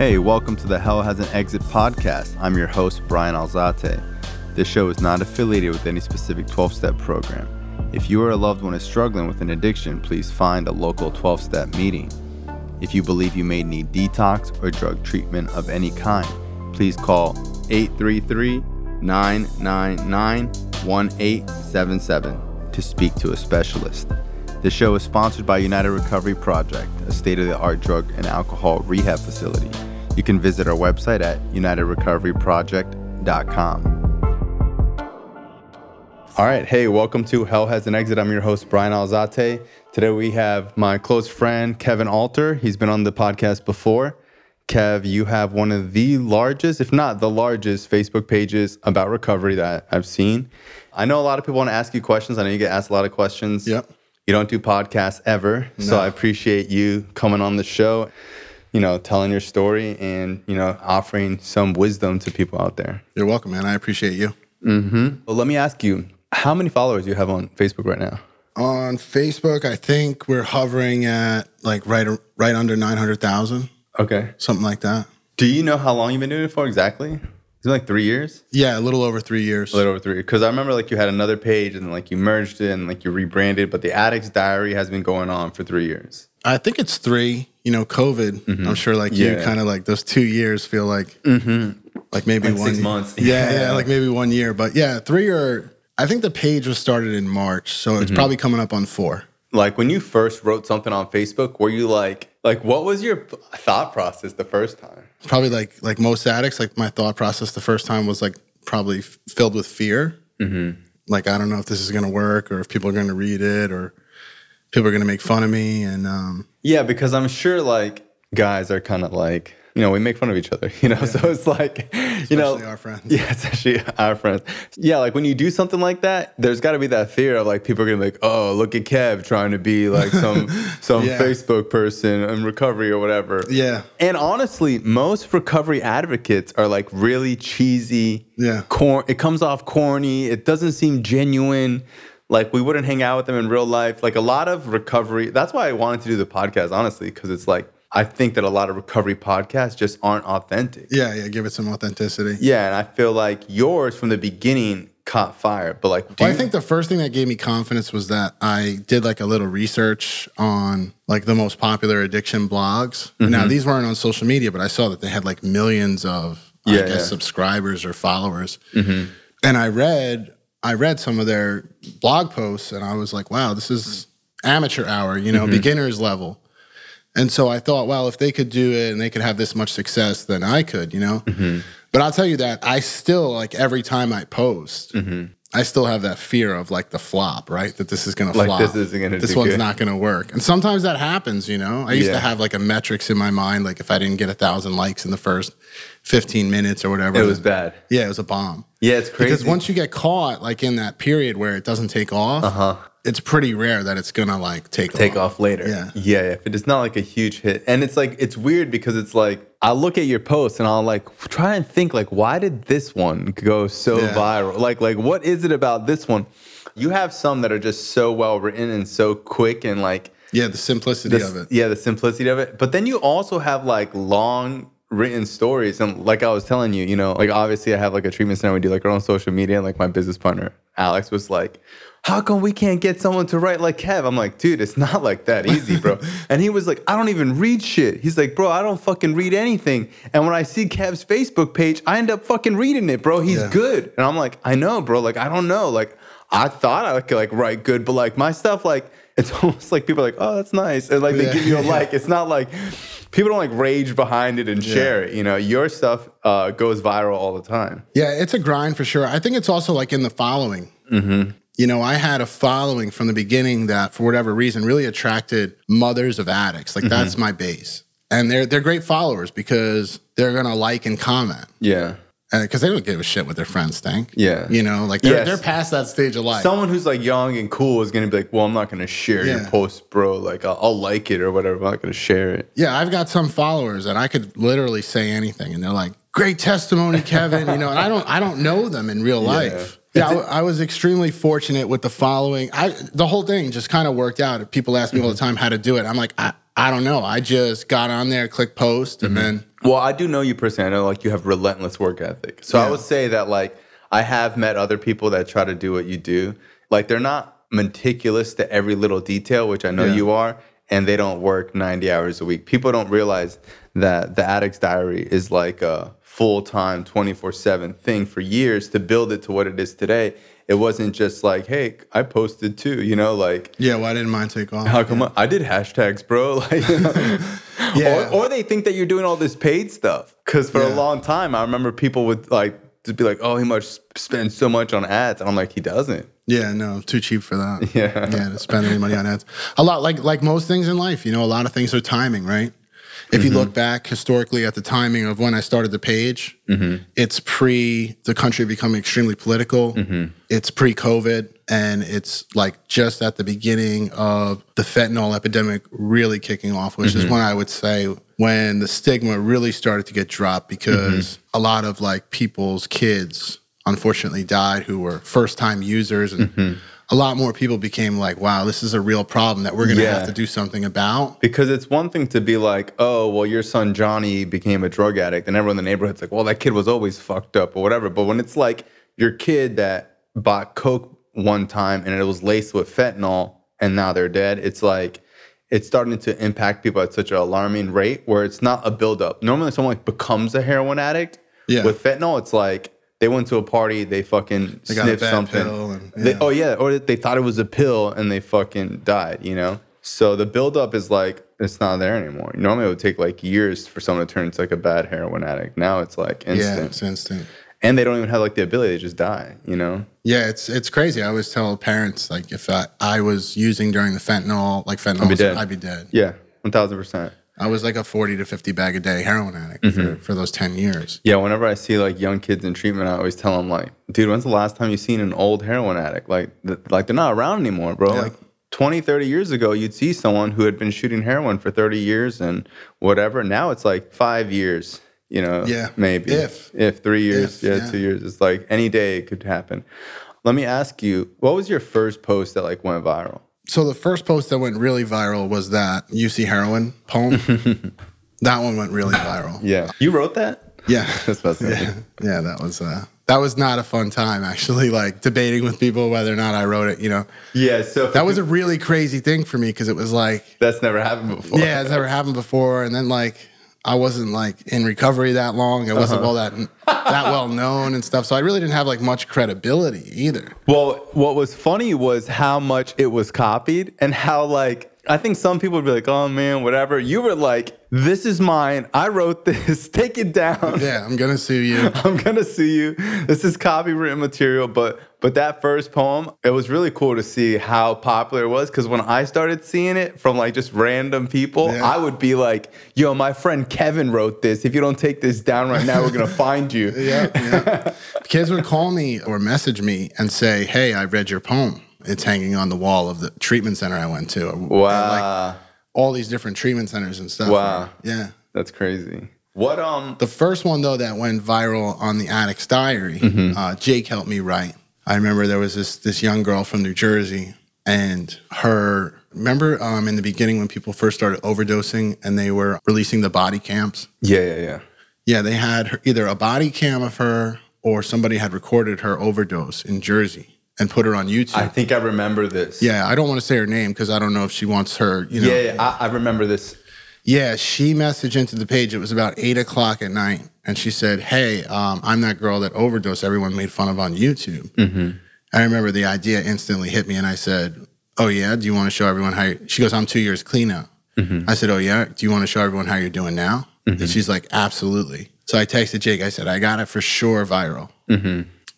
Hey, welcome to the Hell Has an Exit podcast. I'm your host, Bryan Alzate. This show is not affiliated with any specific 12 step program. If you or a loved one is struggling with an addiction, please find a local 12 step meeting. If you believe you may need detox or drug treatment of any kind, please call 833 999 1877 to speak to a specialist. The show is sponsored by United Recovery Project, a state of the art drug and alcohol rehab facility. You can visit our website at unitedrecoveryproject.com. All right, hey, welcome to Hell Has an Exit. I'm your host, Bryan Alzate. Today we have my close friend, Kevin Alter. He's been on the podcast before. Kev, you have one of the largest, if not the largest, Facebook pages about recovery that I've seen. I know a lot of people want to ask you questions. I know you get asked a lot of questions. Yep. You don't do podcasts ever. So I appreciate you coming on the show, you know, telling your story and, you know, offering some wisdom to people out there. You're welcome, man. I appreciate you. Mm-hmm. Well, let me ask you, how many followers do you have on Facebook right now? On Facebook, I think we're hovering at like right right under 900,000, Okay. something like that. Do you know how long you've been doing it for exactly? Is it like three years? Yeah, a little over 3 years. A little over three. Because I remember like you had another page and like you merged it and like you rebranded, but the Addict's Diary has been going on for three years. I think it's 3, you know, COVID. Mm-hmm. I'm sure like you kind of like those 2 years feel like mm-hmm. like maybe Like one six months. Yeah, Yeah. yeah, like maybe 1 year, but yeah, 3 or I think the page was started in March, so it's mm-hmm. probably coming up on 4. Like when you first wrote something on Facebook, were you like, like what was your thought process the first time? Probably like like most addicts, like my thought process the first time was like probably f- filled with fear. Like I don't know if this is gonna work or if people are gonna read it or people are gonna make fun of me. And um, Yeah, because I'm sure like guys are kind of like, you know, we make fun of each other, you know, so it's like, you know, our friends. Yeah, especially our friends. Yeah, like when you do something like that, there's got to be that fear of like people are gonna be like, oh, look at Kev trying to be like some some Yeah. Facebook person in recovery or whatever. yeah, And honestly, most recovery advocates are like really cheesy. Yeah. Cor- it comes off corny. It doesn't seem genuine. Like we wouldn't hang out with them in real life. Like a lot of recovery. That's why I wanted to do the podcast, honestly, because it's like I think that a lot of recovery podcasts just aren't authentic. yeah, yeah. Give it some authenticity. Yeah, and I feel like yours from the beginning caught fire. But like, Well, I think the first thing that gave me confidence was that I did like a little research on like the most popular addiction blogs. Mm-hmm. Now these weren't on social media, but I saw that they had like millions of I Yeah, guess yeah. Mm-hmm. subscribers or followers. And I read I read some of their blog posts and I was like, wow, this is amateur hour, you know, mm-hmm. beginner's level. And so I thought, well, if they could do it and they could have this much success, then I could, you know. Mm-hmm. But I'll tell you that I still like every time I post, mm-hmm. I still have that fear of like the flop, right? That this is gonna Like, flop. this isn't gonna This do one's good. not gonna work. And sometimes that happens, you know. I used Yeah. to have like a metrics in my mind, like if I didn't get a thousand likes in the first fifteen minutes or whatever, it was bad. Yeah, it was a bomb. Yeah, it's crazy. Because once you get caught, like in that period where it doesn't take off, uh-huh. It's pretty rare that it's gonna like take take off. off later. Yeah. yeah. If it is not like a huge hit, and it's like it's weird because it's like I look at your posts and I'll like try and think like why did this one go so Yeah. viral? Like like what is it about this one? You have some that are just so well written and so quick and like Yeah, the simplicity the- of it. yeah the simplicity of it. But then you also have like long written stories and like I was telling you, you know, like obviously I have like a treatment center we do like our own social media and like my business partner Alex was like, "How come we can't get someone to write like Kev?" I'm like, "Dude, it's not like that easy, bro." and he was like, "I don't even read shit." He's like, "Bro, I don't fucking read anything." And when I see Kev's Facebook page, I end up fucking reading it, bro. He's Yeah. good. And I'm like, "I know, bro. Like I don't know. Like I thought I could like write good, but like my stuff like it's almost like people are like, "Oh, that's nice." And like they Yeah. give you a like. It's not like people don't like rage behind it and share it. You know, your stuff uh, goes viral all the time. Yeah, it's a grind for sure. I think it's also like in the following. Mm-hmm. You know, I had a following from the beginning that, for whatever reason, really attracted mothers of addicts. Like that's mm-hmm. my base, and they're they're great followers because they're gonna like and comment. Yeah. because they don't give a shit what their friends think. Yeah. you know, like they're Yes. they're past that stage of life. Someone who's like young and cool is gonna be like, "Well, I'm not gonna share your post, bro. Like, I'll, I'll like it or whatever. I'm not gonna share it." yeah, I've got some followers that I could literally say anything, and they're like, "Great testimony, Kevin." You know, and I don't I don't know them in real life. Yeah, I, I was extremely fortunate with the following. I the whole thing just kind of worked out. People ask me all the mm-hmm. time how to do it. I'm like, I, I don't know. I just got on there, click post, and mm-hmm. then Well, I do know you personally. I know like you have relentless work ethic. So I would say that like I have met other people that try to do what you do. Like they're not meticulous to every little detail, which I know Yeah. you are, and they don't work 90 hours a week. People don't realize that the Addict's Diary is like a full-time 24/7 thing for years to build it to what it is today. It wasn't just like, "Hey, I posted too," you know, like yeah, why didn't mine take off? how come I, I did hashtags, bro? Like, Yeah. or, or they think that you're doing all this paid stuff. Because for a long time, I remember people would like to be like, "Oh, he must spend so much on ads," and I'm like, "He doesn't." Yeah, no, too cheap for that. Yeah. yeah, to spend any money on ads. A lot like like most things in life, you know, a lot of things are timing, right? If you mm-hmm. look back historically at the timing of when I started the page, mm-hmm. it's pre the country becoming extremely political. Mm-hmm. It's pre COVID, and it's like just at the beginning of the fentanyl epidemic really kicking off, which is when I would say when the stigma really started to get dropped because a lot of like people's kids unfortunately died who were first time users and a lot more people became like wow this is a real problem that we're going to Yeah. have to do something about Because it's one thing to be like, "Oh, well, your son Johnny became a drug addict," and everyone in the neighborhood's like, "Well, that kid was always fucked up or whatever." But when it's like your kid that bought coke one time and it was laced with fentanyl, and now they're dead, it's like it's starting to impact people at such an alarming rate where it's not a buildup. Normally, someone like becomes a heroin addict. Yeah. With fentanyl, it's like they went to a party, they fucking They sniffed something. and- They- oh yeah, or they thought it was a pill and they fucking died. You know. So the buildup is like it's not there anymore. Normally, it would take like years for someone to turn into like a bad heroin addict. Now it's like instant. yeah it's instant and they don't even have like the ability to just die. You know. yeah it's it's crazy i always tell parents like if i, I was using during the fentanyl like fentanyl be was- dead. i'd be dead Yeah, one thousand percent. I was like a 40 to 50 bag a day heroin addict Mm-hmm. for, for those 10 years Yeah, whenever I see like young kids in treatment, I always tell them like, dude, when's the last time you seen an old heroin addict? Like, th- like they're not around anymore, bro. Yeah. Like 20, 30 years ago, you'd see someone who had been shooting heroin for 30 years and whatever. Now it's like five years, you know, Yeah. maybe. If. If three years, If, yeah, yeah. two years. It's like any day it could happen. Let me ask you, what was your first post that like went viral? So the first post that went really viral was that uc heroin poem that one went really viral Yeah. You wrote that? yeah That's yeah, yeah, that was uh, that was not a fun time actually. Like debating with people whether or not I wrote it. You know, Yeah. So that was a really crazy thing for me because it was like, that's never happened before. yeah, it's never happened before. And then like I wasn't like in recovery that long. I wasn't uh-huh. all that that well known and stuff. So I really didn't have like much credibility either. Well, what was funny was how much it was copied and how like I think some people would be like, "Oh man, whatever." You were like, "This is mine. I wrote this. Take it down. Yeah, I'm gonna sue you. I'm gonna sue you. This is copywritten material." But but that first poem, it was really cool to see how popular it was. Because when I started seeing it from like just random people, Yeah. I would be like, "Yo, my friend Kevin wrote this. If you don't take this down right now, we're gonna find you." yeah, yeah. Kids would call me or message me and say, "Hey, I read your poem. It's hanging on the wall of the treatment center I went to." And, like Wow, all these different treatment centers and stuff. Wow. Yeah. that's crazy. What um? The first one though that went viral on the Addict's Diary, Mm-hmm. uh, Jake helped me write. I remember there was this this young girl from New Jersey, and her. Remember um, in the beginning when people first started overdosing and they were releasing the body cams? Yeah, yeah, yeah. Yeah, they had her, either a body cam of her or somebody had recorded her overdose in Jersey and put her on YouTube. I think I remember this. yeah, I don't want to say her name because I don't know if she wants her. You know, yeah, yeah I, I remember this. Yeah, she messaged into the page. It was about eight o'clock at night, and she said, "Hey, um, I'm that girl that overdosed. Everyone made fun of on YouTube." Mm-hmm. I remember the idea instantly hit me, and I said, "Oh yeah, do you want to show everyone how?" You-? She goes, "I'm two years clean now." I said, "Oh yeah, do you want to show everyone how you're doing now?" And she's like, "Absolutely." So I texted Jake. I said, "I got it for sure viral."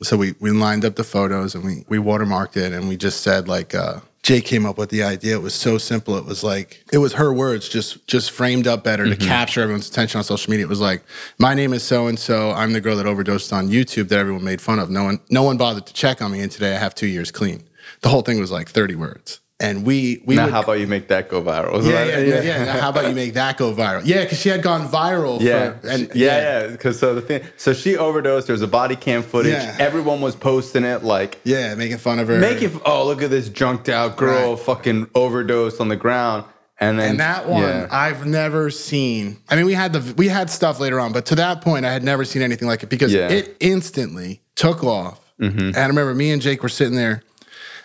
So we we lined up the photos and we we watermarked it and we just said like. uh Jake came up with the idea. It was so simple. It was like it was her words, just just framed up better to mm-hmm. capture everyone's attention on social media. It was like, "My name is so and so. I'm the girl that overdosed on YouTube that everyone made fun of. No one no one bothered to check on me, and today I have two years clean." The whole thing was like 30 words, and we we Now, would, how about you make that go viral? Yeah, yeah, yeah, yeah. Now, How about you make that go viral? Yeah, because she had gone viral. Yeah, for, and yeah, yeah. Because so the thing, so she overdosed. There's a body cam footage. Yeah. Everyone was posting it, like yeah, making fun of her. making. Oh, look at this junked out girl, Right. fucking overdosed on the ground. And then And that one, yeah. I've never seen. I mean, we had the we had stuff later on, but to that point, I had never seen anything like it because Yeah. it instantly took off. Mm-hmm. And I remember me and Jake were sitting there,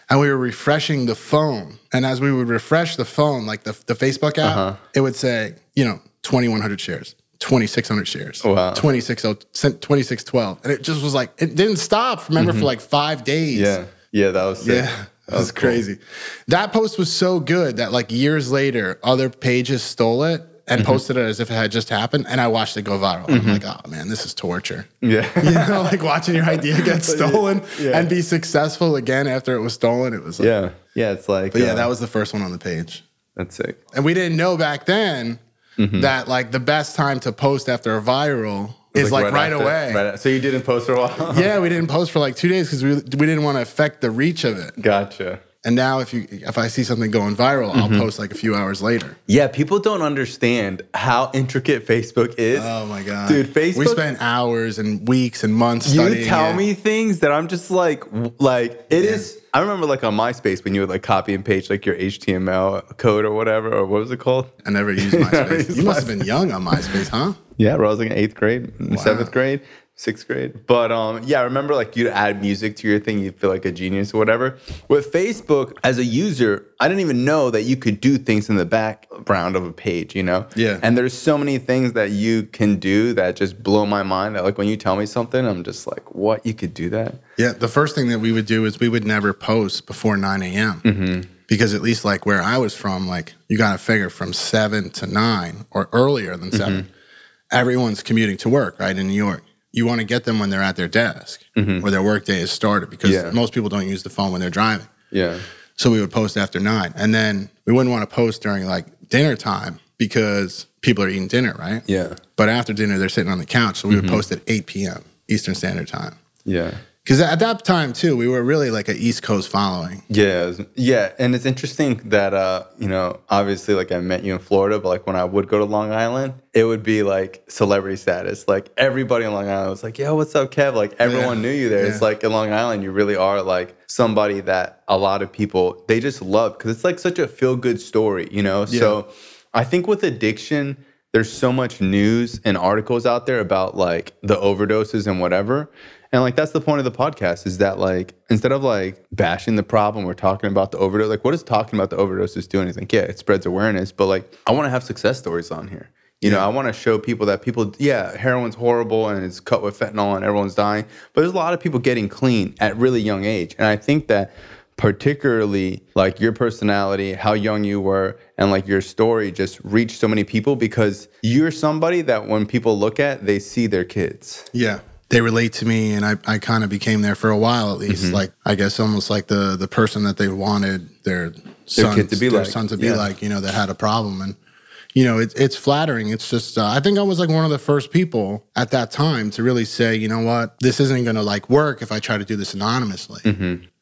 and we were refreshing the phone. And as we would refresh the phone, like the the Facebook app, Uh-huh. it would say, you know, twenty one hundred shares. 2600 shares Wow. 26 2612 and it just was like it didn't stop remember for like five days Mm-hmm. yeah, yeah, that was sick. yeah, that was crazy. That post was so good that like years later, other pages stole it and Mm-hmm. posted it as if it had just happened, and I watched it go viral. I'm like, oh man, this is torture. Yeah, You know, like watching your idea get stolen Yeah. and be successful again after it was stolen. It was like, yeah, yeah. It's like, but yeah, uh, that was the first one on the page, that's sick. and we didn't know back then Mm-hmm. that like the best time to post after a viral is like, right, after- away. right so you didn't post for a while. Yeah, we didn't post for like two days because we we didn't want to affect the reach of it. Gotcha. And now if you if I see something going viral, Mm-hmm. I'll post like a few hours later. Yeah, people don't understand how intricate Facebook is. Oh my god. Dude, Facebook- We spent hours and weeks and months you tell it. me things that I'm just like, like it is. I remember like on MySpace when you would like copy and paste like your HTML code or whatever, or what was it called? I never used MySpace. you must have been young on MySpace, huh? Yeah, bro, I was like in eighth grade, seventh grade, sixth grade. But um, yeah, I remember like you'd add music to your thing, you'd feel like a genius or whatever. With Facebook, as a user, I didn't even know that you could do things in the background of a page, you know? Yeah. And there's so many things that you can do that just blow my mind. That like when you tell me something, I'm just like, what? You could do that? Yeah. The first thing that we would do is we would never post before 9 a.m. Mm-hmm. Because at least like where I was from, like you got to figure from seven to nine or earlier than 7 Mm-hmm. everyone's commuting to work, right? In New York. You want to get them when they're at their desk or their workday has started because Mm-hmm. Yeah. most people don't use the phone when they're driving. Yeah. So we would post after nine. And then we wouldn't want to post during like dinner time because people are eating dinner, right? Yeah. But after dinner, they're sitting on the couch. So we would post at 8 p.m. Eastern Standard Time. Yeah. Because at that time, too, we were really like an East Coast following. Yeah, yeah, and it's interesting that uh, you know, obviously, like I met you in Florida, but like when I would go to Long Island, it would be like celebrity status. Like everybody in Long Island was like, "Yo, what's up, Kev?" Like everyone Yeah, knew you there. It's like in Long Island, you really are like somebody that a lot of people they just love because it's like such a feel good story, you know. So I think with addiction, there's so much news and articles out there about like the overdoses and whatever. And like that's the point of the podcast is that like instead of like bashing the problem, we're talking about the overdose. Like what does talking about the overdoses do anything? Yeah, it spreads awareness, but like I want to have success stories on here. You know, I want to show people that people, yeah, heroin's horrible and it's cut with fentanyl and everyone's dying, but there's a lot of people getting clean at really young age. And I think that particularly like your personality, how young you were, and like your story just reached so many people because you're somebody that when people look at, they see their kids. Yeah. They relate to me, and I, I kind of became there for a while at least. Like, I guess almost like the, the person that they wanted their son, kid to be their like, son to be yeah. like, you know, that had a problem. And, you know, it, it's flattering. It's just, uh, I think I was like one of the first people at that time to really say, you know what, this isn't going to like work if I try to do this anonymously.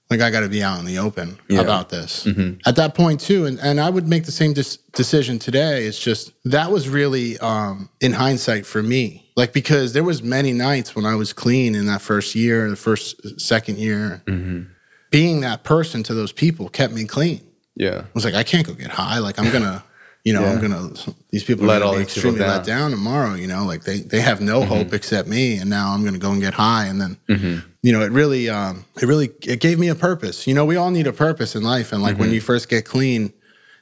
Like I got to be out in the open Yeah. about this. Mm-hmm. At that point too, and, and I would make the same dis- decision today. It's just that was really um, in hindsight for me, like because there was many nights when I was clean in that first year, the first uh, second year. Mm-hmm. Being that person to those people kept me clean. Yeah. I was like, I can't go get high. Like I'm gonna, you know, I'm gonna. These people Let are all gonna be extremely let down. down tomorrow. You know, like they they have no mm-hmm. hope except me, and now I'm gonna go and get high, and then, you know, it really, um, it really, it gave me a purpose. You know, we all need a purpose in life, and like when you first get clean,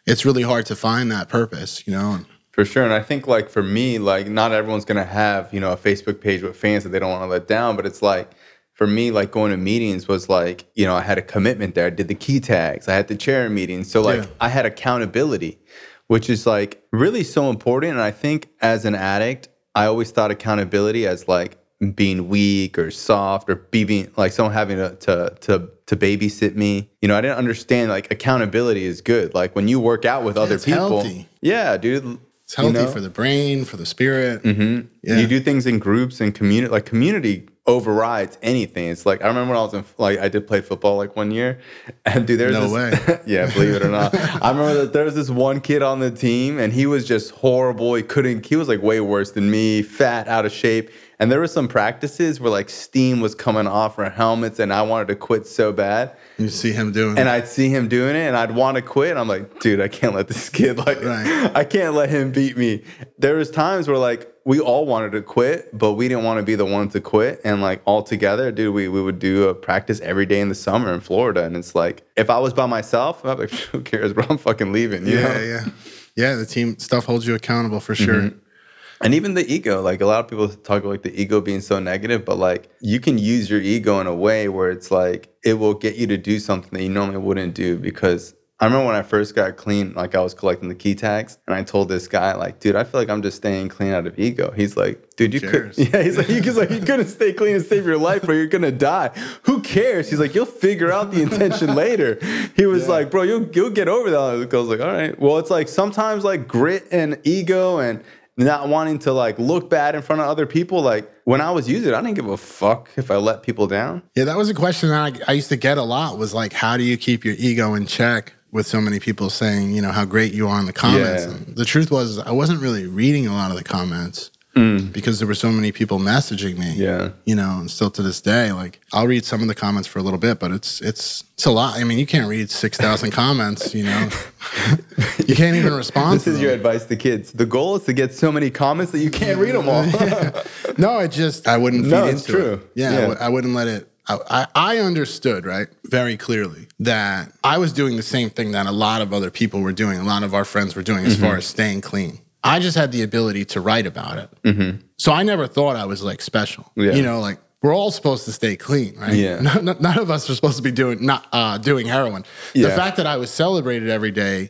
it's really hard to find that purpose. You know, For sure. And I think like for me, like not everyone's gonna have, you know, a Facebook page with fans that they don't want to let down. But it's like for me, like going to meetings was like, you know, I had a commitment there. I did the key tags, I had the chair meetings. So like Yeah. I had accountability. which is like really so important. And I think as an addict, I always thought accountability as like being weak or soft or being like someone having to, to to to babysit me. You know, I didn't understand like accountability is good. Like when you work out with other it's people. healthy. Yeah, dude. It's healthy know? for the brain, for the spirit. Mm-hmm. Yeah. You do things in groups and community. Like community overrides anything. It's like I remember when I was in like I did play football like one year, and dude, there's No this, way. yeah, believe it or not, I remember that there was this one kid on the team, and he was just horrible. He couldn't. He was like way worse than me, fat, out of shape. And there were some practices where like steam was coming off our helmets, and I wanted to quit so bad. You see him doing And I'd see him doing it and I'd want to quit. And I'm like, dude, I can't let this kid like Right. I can't let him beat me. There was times where like we all wanted to quit, but we didn't want to be the one to quit. And like all together, dude, we, we would do a practice every day in the summer in Florida. And it's like if I was by myself, I'd be like, who cares, bro? I'm fucking leaving. You Yeah, know? yeah. Yeah, the team stuff holds you accountable for sure. Mm-hmm. And even the ego, like a lot of people talk about like the ego being so negative, but like you can use your ego in a way where it's like it will get you to do something that you normally wouldn't do. Because I remember when I first got clean, like I was collecting the key tags, and I told this guy, like, dude, I feel like I'm just staying clean out of ego. He's like, dude, you could, yeah. He's like, he's like, you couldn't stay clean and save your life, or you're gonna die. Who cares? He's like, you'll figure out the intention later. He was like, bro, you'll you'll get over that. I was like, all right. Well, it's like sometimes like grit and ego and not wanting to like look bad in front of other people. Like when I was using it, I didn't give a fuck if I let people down. Yeah, that was a question that I, I used to get a lot was like, how do you keep your ego in check with so many people saying, you know, how great you are in the comments? Yeah. And the truth was, I wasn't really reading a lot of the comments because there were so many people messaging me. Mm. Yeah. You know, and still to this day, like I'll read some of the comments for a little bit, but it's it's it's a lot. I mean, you can't read six thousand comments. You know, you can't even respond. This to is your advice to kids. The goal is to get so many comments that you can't read them all. No, it just I wouldn't feed No, into it's true. it. Yeah, I Yeah. w- I wouldn't let it. I, I I understood right very clearly that I was doing the same thing that a lot of other people were doing. A lot of our friends were doing as Mm-hmm. far as staying clean. I just had the ability to write about it, so I never thought I was like special. Mm-hmm. Yeah. You know, like we're all supposed to stay clean, right? Yeah. None, none- of us are supposed to be doing not uh, doing heroin. The fact that I was celebrated every day,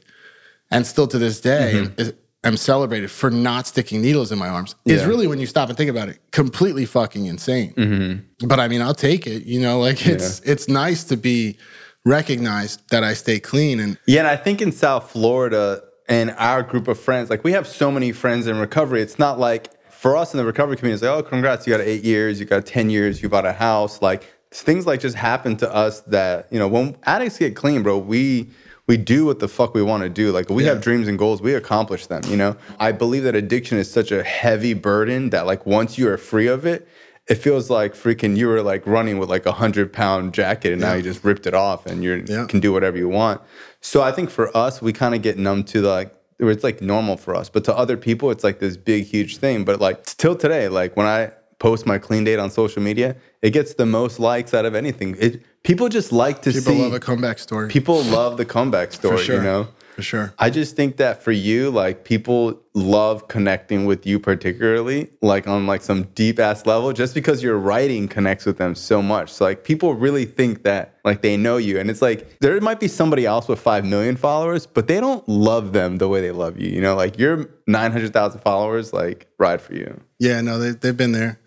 and still to this day. Mm-hmm. is- am celebrated for not sticking needles in my arms is really when you stop and think about it completely fucking insane Mm-hmm. but i mean i'll take it you know like it's it's nice to be recognized that i stay clean and Yeah, and I think in South Florida and our group of friends, like we have so many friends in recovery. It's not like for us in the recovery community, it's like, oh, congrats, you got eight years, you got 10 years, you bought a house. Like things like just happen to us that, you know, when addicts get clean, bro, we we do what the fuck we want to do. Like we have dreams and goals, we accomplish them, you know? I believe that addiction is such a heavy burden that like once you are free of it, it feels like freaking you were like running with like a hundred pound jacket and now you just ripped it off and you Yeah. can do whatever you want. So I think for us, we kind of get numb to the, like it's like normal for us, but to other people, it's like this big, huge thing. But like till today, like when I post my clean date on social media, it gets the most likes out of anything. It people just like to people see. love a comeback story people love the comeback story. sure You know. For sure I just think that for you, like people love connecting with you particularly, like on like some deep ass level, just because your writing connects with them so much. So like people really think that like they know you. And it's like there might be somebody else with five million followers, but they don't love them the way they love you. You know, like your nine hundred thousand followers, like ride for you. yeah no they, they've been there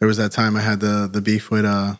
there was that time i had the the beef with uh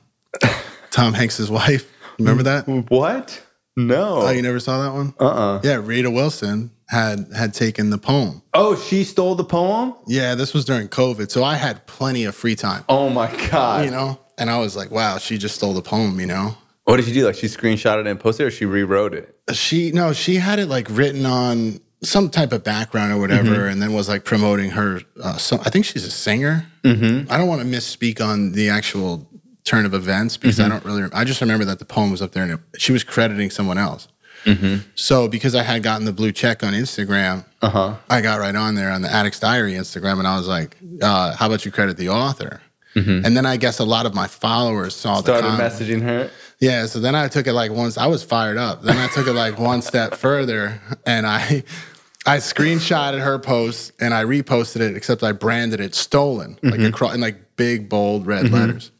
tom hanks's wife remember that What? No. oh you never saw that one uh-uh. yeah rita wilson had had taken the poem Oh, she stole the poem? yeah this was during covid so i had plenty of free time Oh my God. you know and i was like wow she just stole the poem you know What did she do? Like she screenshotted it and posted it or she rewrote it? she no she had it like written on some type of background or whatever Mm-hmm. and then was like promoting her uh, so i think she's a singer mm-hmm. i don't want to misspeak on the actual turn of events because Mm-hmm. i don't really i just remember that the poem was up there and it, she was crediting someone else Mm-hmm. so because i had gotten the blue check on instagram Uh-huh. i got right on there on the addicts diary instagram and i was like uh, how about you credit the author and then i guess a lot of my followers saw Mm-hmm. Started messaging her. Yeah, so then I took it like once I was fired up. Then I took it like one step further and I I screenshotted her post and I reposted it, except I branded it stolen, like across in like big bold red letters.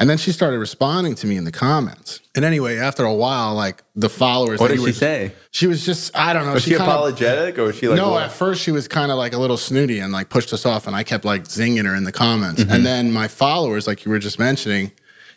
And then she started responding to me in the comments. And anyway, after a while, like the followers. What did she were- say? She was just, I don't know. Was she, kinda- apologetic or was she like, no, what? at first she was kind of like a little snooty and like pushed us off, and I kept like zinging her in the comments. Mm-hmm. And then my followers, like you were just mentioning,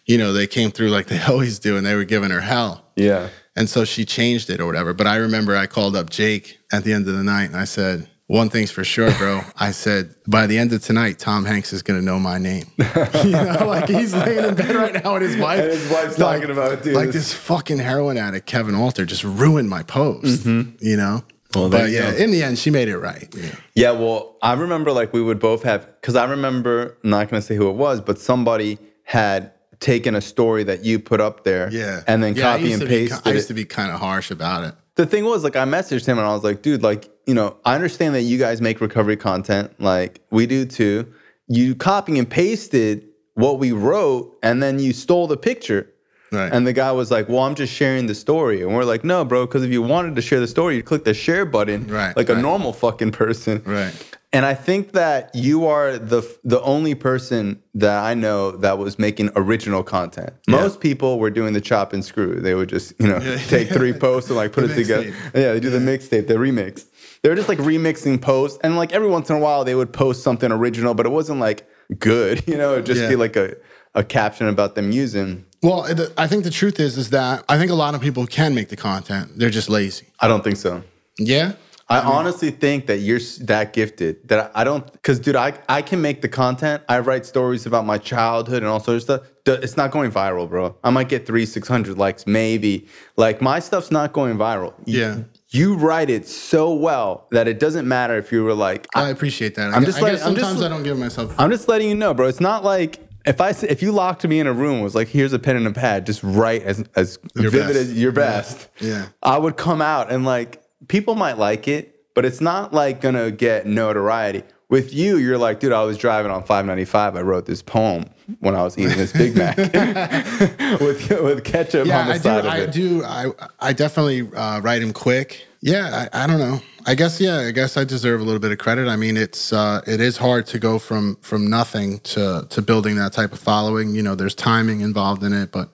you know, they came through like they always do, and they were giving her hell. yeah. And so she changed it or whatever. But I remember I called up Jake at the end of the night and I said, one thing's for sure, bro. I said, by the end of tonight, Tom Hanks is going to know my name. you know, like he's laying in bed right now with his wife. And his wife's like, talking about, it, dude, Like this- this fucking heroin addict, Kevin Alter, just ruined my post, you know? Mm-hmm. Well, but yeah, go. in the end, she made it right. Yeah. Yeah, well, I remember like we would both have because I remember I'm not gonna say who it was, but somebody had taken a story that you put up there, Yeah. and then Yeah, copy and paste. be I used to be kind of harsh about it. The thing was like I messaged him and I was like, dude, like, you know, I understand that you guys make recovery content, like we do too. You copy and pasted what we wrote and then you stole the picture. Right. And the guy was like, Well, I'm just sharing the story. And we're like, No, bro, because if you wanted to share the story, you'd click the share button Right, like a normal fucking person. Right. And I think that you are the the only person that I know that was making original content. Most people were doing the chop and screw. They would just, you know, take three posts and like put The it together. mixtape. Yeah, they do the mixtape, the remix. They were just like remixing posts, and like every once in a while they would post something original, but it wasn't like good. You know, it'd just be like a a caption about them using. Well, it- I think the truth is, is that I think a lot of people can make the content. They're just lazy. I don't think so. Yeah. I mm-hmm. honestly think that you're that gifted that I I don't because dude I I can make the content I write stories about my childhood and all sorts of stuff it's not going viral bro I might get three six hundred likes maybe like my stuff's not going viral You- Yeah. you write it so well that it doesn't matter if you were like I appreciate that. I, I'm just like- guess I'm just- sometimes I don't give myself. I'm just letting you know bro it's not like if I if you locked me in a room was like here's a pen and a pad just write as as Your vivid best. as your Yeah. best Yeah. I would come out and like people might like it, but it's not like gonna get notoriety. With you, you're like, dude, I was driving on 595. I wrote this poem when I was eating this Big Mac with with ketchup yeah, on the I do. side I of it. do. I I definitely uh, write him quick. Yeah, I, I don't know. I guess yeah. I guess I deserve a little bit of credit. I mean, it's uh, it is hard to go from from nothing to to building that type of following. You know, there's timing involved in it, but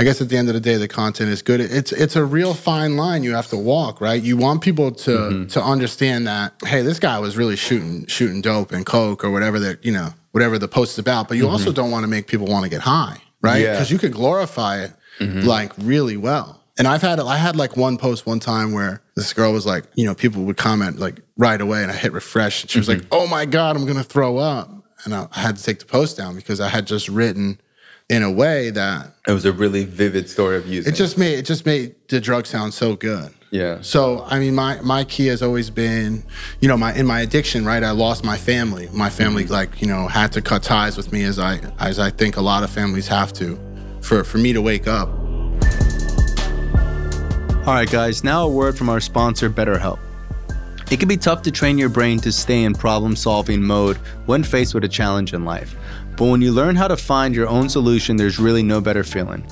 I guess at the end of the day, the content is good. It's it's a real fine line you have to walk, right? You want people to Mm-hmm. to understand that hey, this guy was really shooting shooting dope and coke or whatever that you know whatever the post's about. But you also don't want to make people want to get high, right? Mm-hmm. Yeah. Because you could glorify it like really well. And I've had I had like one post one time where this girl was like, you know, people would comment like right away, and I hit refresh, and she was like, "Oh my god, I'm gonna throw up," and I had to take the post down because I had just written in a way that It was a really vivid story of using. it just made it just made the drug sound so good. yeah. So I mean, my my key has always been, you know, my in my addiction, right? I lost my family. My family, mm-hmm. like you know, had to cut ties with me as I as I think a lot of families have to, for for me to wake up. All right, guys, now a word from our sponsor, BetterHelp. It can be tough to train your brain to stay in problem solving mode when faced with a challenge in life. But when you learn how to find your own solution, there's really no better feeling.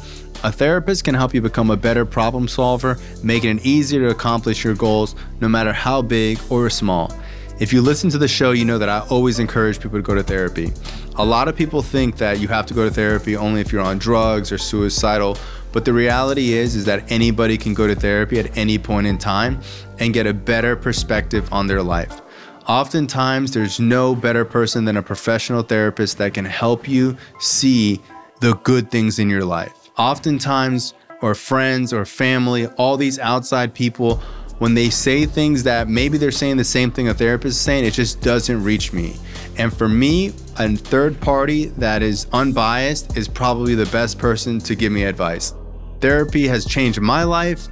A therapist can help you become a better problem solver, making it easier to accomplish your goals, no matter how big or small. If you listen to the show, you know that I always encourage people to go to therapy. A lot of people think that you have to go to therapy only if you're on drugs or suicidal, but the reality is is that anybody can go to therapy at any point in time and get a better perspective on their life. Oftentimes, there's no better person than a professional therapist that can help you see the good things in your life. Oftentimes, or friends or family, all these outside people, when they say things that maybe they're saying the same thing a therapist is saying, it just doesn't reach me. And for me, a third party that is unbiased is probably the best person to give me advice. Therapy has changed my life.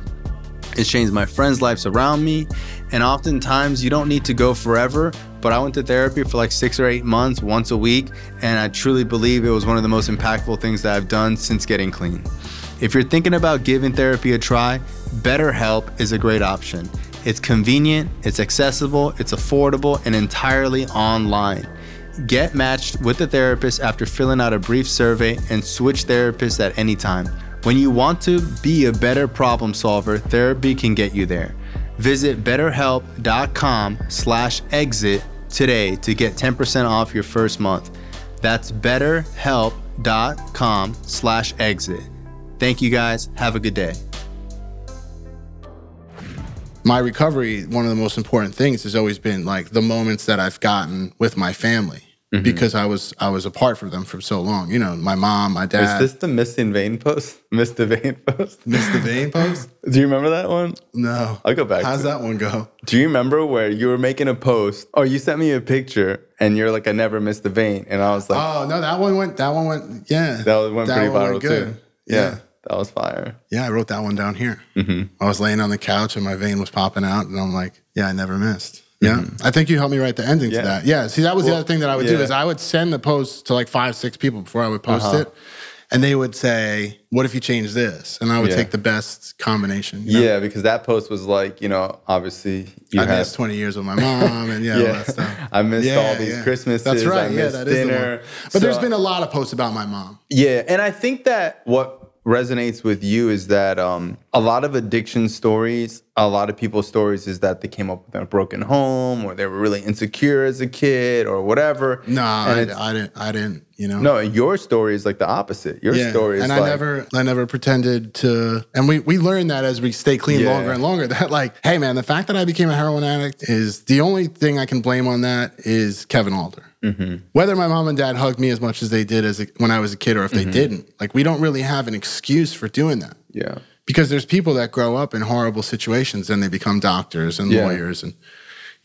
It's changed my friends' lives around me. And oftentimes, you don't need to go forever. But I went to therapy for like six or eight months, once a week. And I truly believe it was one of the most impactful things that I've done since getting clean. If you're thinking about giving therapy a try, BetterHelp is a great option. It's convenient, it's accessible, it's affordable, and entirely online. Get matched with a therapist after filling out a brief survey and switch therapists at any time. When you want to be a better problem solver, therapy can get you there. Visit betterhelp.com slash exit today to get 10% off your first month. That's betterhelp.com slash exit Thank you guys. Have a good day. My recovery, one of the most important things has always been like the moments that I've gotten with my family. Mm-hmm. Because I was I was apart from them for so long. You know, my mom, my dad. Is this the missing vein post? Missed the vein post? Missed the vein post? Do you remember that one? No. I'll go back. How's that one go? Do you remember where you were making a post or you sent me a picture and you're like, I never missed the vein. And I was like, Oh no, that one went that one went yeah. That one went that pretty one viral went too. Yeah. yeah. That was fire. Yeah, I wrote that one down here. Mm-hmm. I was laying on the couch and my vein was popping out, and I'm like, yeah, I never missed. Yeah, mm-hmm. I think you helped me write the ending yeah. to that. Yeah, see, that was well, the other thing that I would yeah. do is I would send the post to like five, six people before I would post uh-huh. it, and they would say, "What if you change this?" And I would yeah. take the best combination. You know? Yeah, because that post was like, you know, obviously you I had, missed twenty years with my mom, and yeah, yeah. I missed all these Christmases. That's right. I yeah, that dinner. is the one. But so, there's been a lot of posts about my mom. Yeah, and I think that what resonates with you is that um, a lot of addiction stories, a lot of people's stories is that they came up with a broken home or they were really insecure as a kid or whatever. No, I, I, didn't. I didn't. You know. No, your story is like the opposite. Your yeah, story is and I like, never, I never pretended to. And we we learned that as we stay clean yeah. longer and longer. That like, hey man, the fact that I became a heroin addict is the only thing I can blame on that is Kevin Alter. Mm-hmm. Whether my mom and dad hugged me as much as they did as a, when I was a kid, or if they mm-hmm. didn't, like we don't really have an excuse for doing that. Yeah, because there's people that grow up in horrible situations and they become doctors and yeah. lawyers and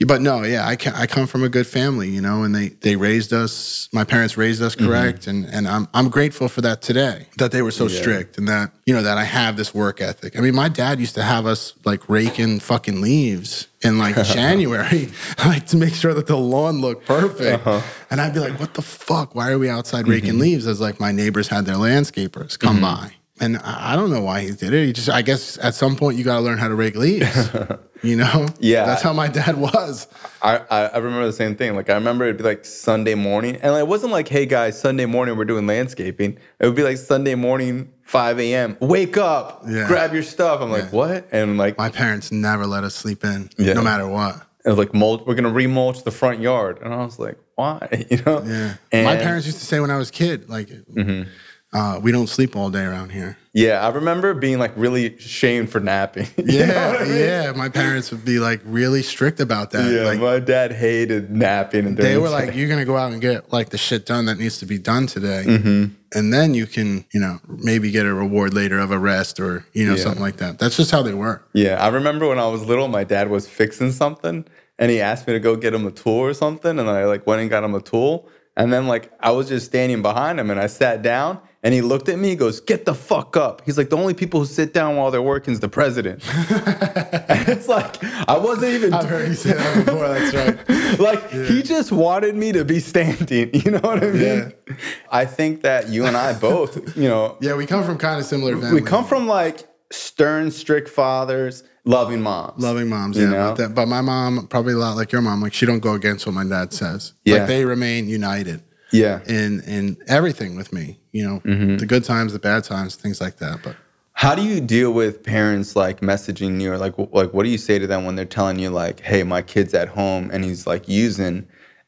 but no, yeah, I, I come from a good family, you know, and they they raised us. My parents raised us mm-hmm. correct, mm-hmm. and and I'm I'm grateful for that today. That they were so yeah. strict, and that you know that I have this work ethic. I mean, my dad used to have us like raking fucking leaves in like January, like to make sure that the lawn looked perfect. Uh-huh. And I'd be like, "What the fuck? Why are we outside raking mm-hmm. leaves?" As like my neighbors had their landscapers come mm-hmm. by and I don't know why he did it. He just, I guess, at some point you got to learn how to rake leaves. you know? Yeah. That's how my dad was. I, I remember the same thing. Like I remember it'd be like Sunday morning, and it wasn't like, "Hey guys, Sunday morning we're doing landscaping." It would be like Sunday morning, 5 a.m. Wake up, yeah. grab your stuff. I'm yeah. like, what? And like, my parents never let us sleep in, yeah. no matter what. It was like mulch. We're gonna remulch the front yard, and I was like, why? You know? Yeah. And my parents used to say when I was a kid, like. Mm-hmm uh, we don't sleep all day around here. Yeah, I remember being like really shamed for napping. yeah, I mean? yeah. My parents would be like really strict about that. Yeah, like, my dad hated napping. And they were like, "You're gonna go out and get like the shit done that needs to be done today, mm-hmm. and then you can, you know, maybe get a reward later of a rest or you know yeah. something like that." That's just how they were. Yeah, I remember when I was little, my dad was fixing something, and he asked me to go get him a tool or something, and I like went and got him a tool, and then like I was just standing behind him, and I sat down and he looked at me, he goes, Get the fuck up. He's like, The only people who sit down while they're working is the president. and it's like, I wasn't even. I've heard you say that before, that's right. like, yeah. he just wanted me to be standing. You know what I mean? Yeah. I think that you and I both, you know. Yeah, we come from kind of similar families. We come from like stern, strict fathers, loving moms. Loving moms, yeah. But, that, but, my mom, probably a lot like your mom, like she don't go against what my dad says. Yeah. Like they remain united yeah in in everything with me you know mm-hmm. the good times the bad times things like that but how do you deal with parents like messaging you or like like what do you say to them when they're telling you like hey my kid's at home and he's like using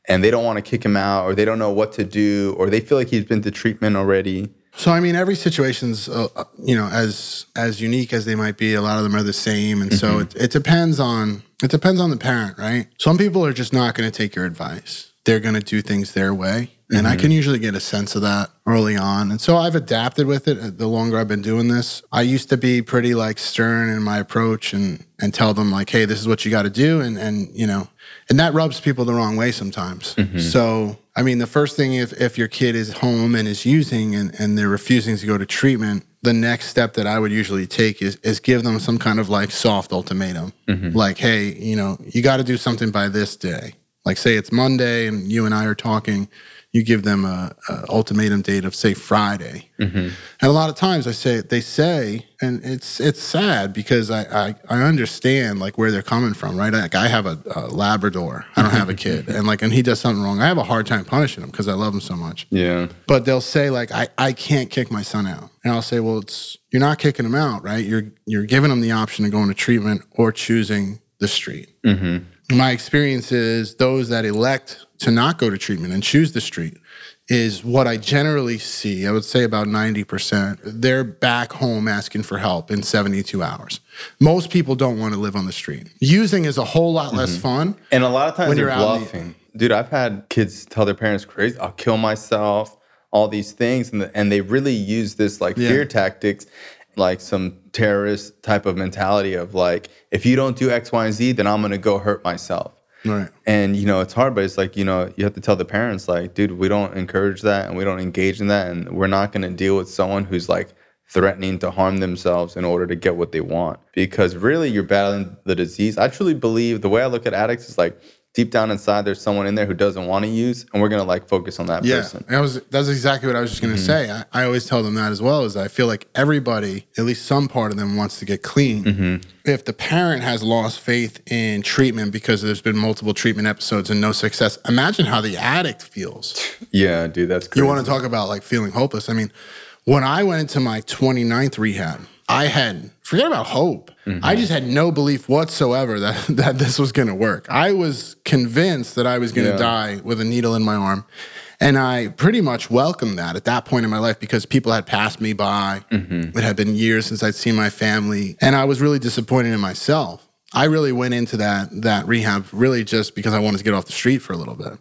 and they don't want to kick him out or they don't know what to do or they feel like he's been to treatment already so I mean, every situation's uh, uh you know as as unique as they might be. A lot of them are the same, and mm-hmm. so it, it depends on it depends on the parent, right? Some people are just not going to take your advice. They're going to do things their way, and mm-hmm. I can usually get a sense of that early on. And so I've adapted with it uh, the longer I've been doing this. I used to be pretty like stern in my approach and and tell them like, hey, this is what you got to do. And and you know, and that rubs people the wrong way sometimes. Mm-hmm. So I mean, the first thing if if your kid is home and is using and, and they're refusing to go to treatment, the next step that I would usually take is is give them some kind of like soft ultimatum. Mm-hmm. Like, hey, you know, you got to do something by this day. Like say it's Monday and you and I are talking you give them a, a ultimatum date of say Friday. Mm-hmm. And a lot of times I say they say, and it's it's sad because I I, I understand like where they're coming from, right? Like I have a, a Labrador, I don't have a kid, and like and he does something wrong, I have a hard time punishing him because I love him so much. Yeah. But they'll say like I I can't kick my son out, and I'll say, well, it's you're not kicking him out, right? You're you're giving him the option of going to treatment or choosing the street. Mm-hmm my experience is those that elect to not go to treatment and choose the street is what I generally see. I would say about 90%. They're back home asking for help in 72 hours. Most people don't want to live on the street. Using is a whole lot less mm-hmm. fun. And a lot of times When you're out the- bluffing. Dude, I've had kids tell their parents, "Crazy, I'll kill myself." All these things, and and they really use this like Yeah. fear tactics, like some terrorist type of mentality of like, if you don't do X, Y, and Z, then I'm gonna go hurt myself. Right. And you know, it's hard, but it's like you know, you have to tell the parents, like, dude, we don't encourage that, and we don't engage in that, and we're not gonna deal with someone who's like threatening to harm themselves in order to get what they want. Because really, you're battling the disease. I truly believe the way I look at addicts is like deep down inside, there's someone in there who doesn't want to use, and we're gonna like focus on that Yeah, person. that was that's exactly what I was just going to mm-hmm. say. I, I always tell them that as well. Is I feel like everybody, at least some part of them, wants to get clean. Mm-hmm. If the parent has lost faith in treatment because there's been multiple treatment episodes and no success, imagine how the addict feels. Yeah, dude, that's crazy. You want to talk about like feeling hopeless? I mean, when I went into my 29th rehab, I had forget about hope. I mm-hmm. just had no belief whatsoever that that this was going to work. I was convinced that I was going to Yeah. die with a needle in my arm. And I pretty much welcomed that at that point in my life because people had passed me by. Mm-hmm. It had been years since I'd seen my family, and I was really disappointed in myself. I really went into that that rehab really just because I wanted to get off the street for a little bit.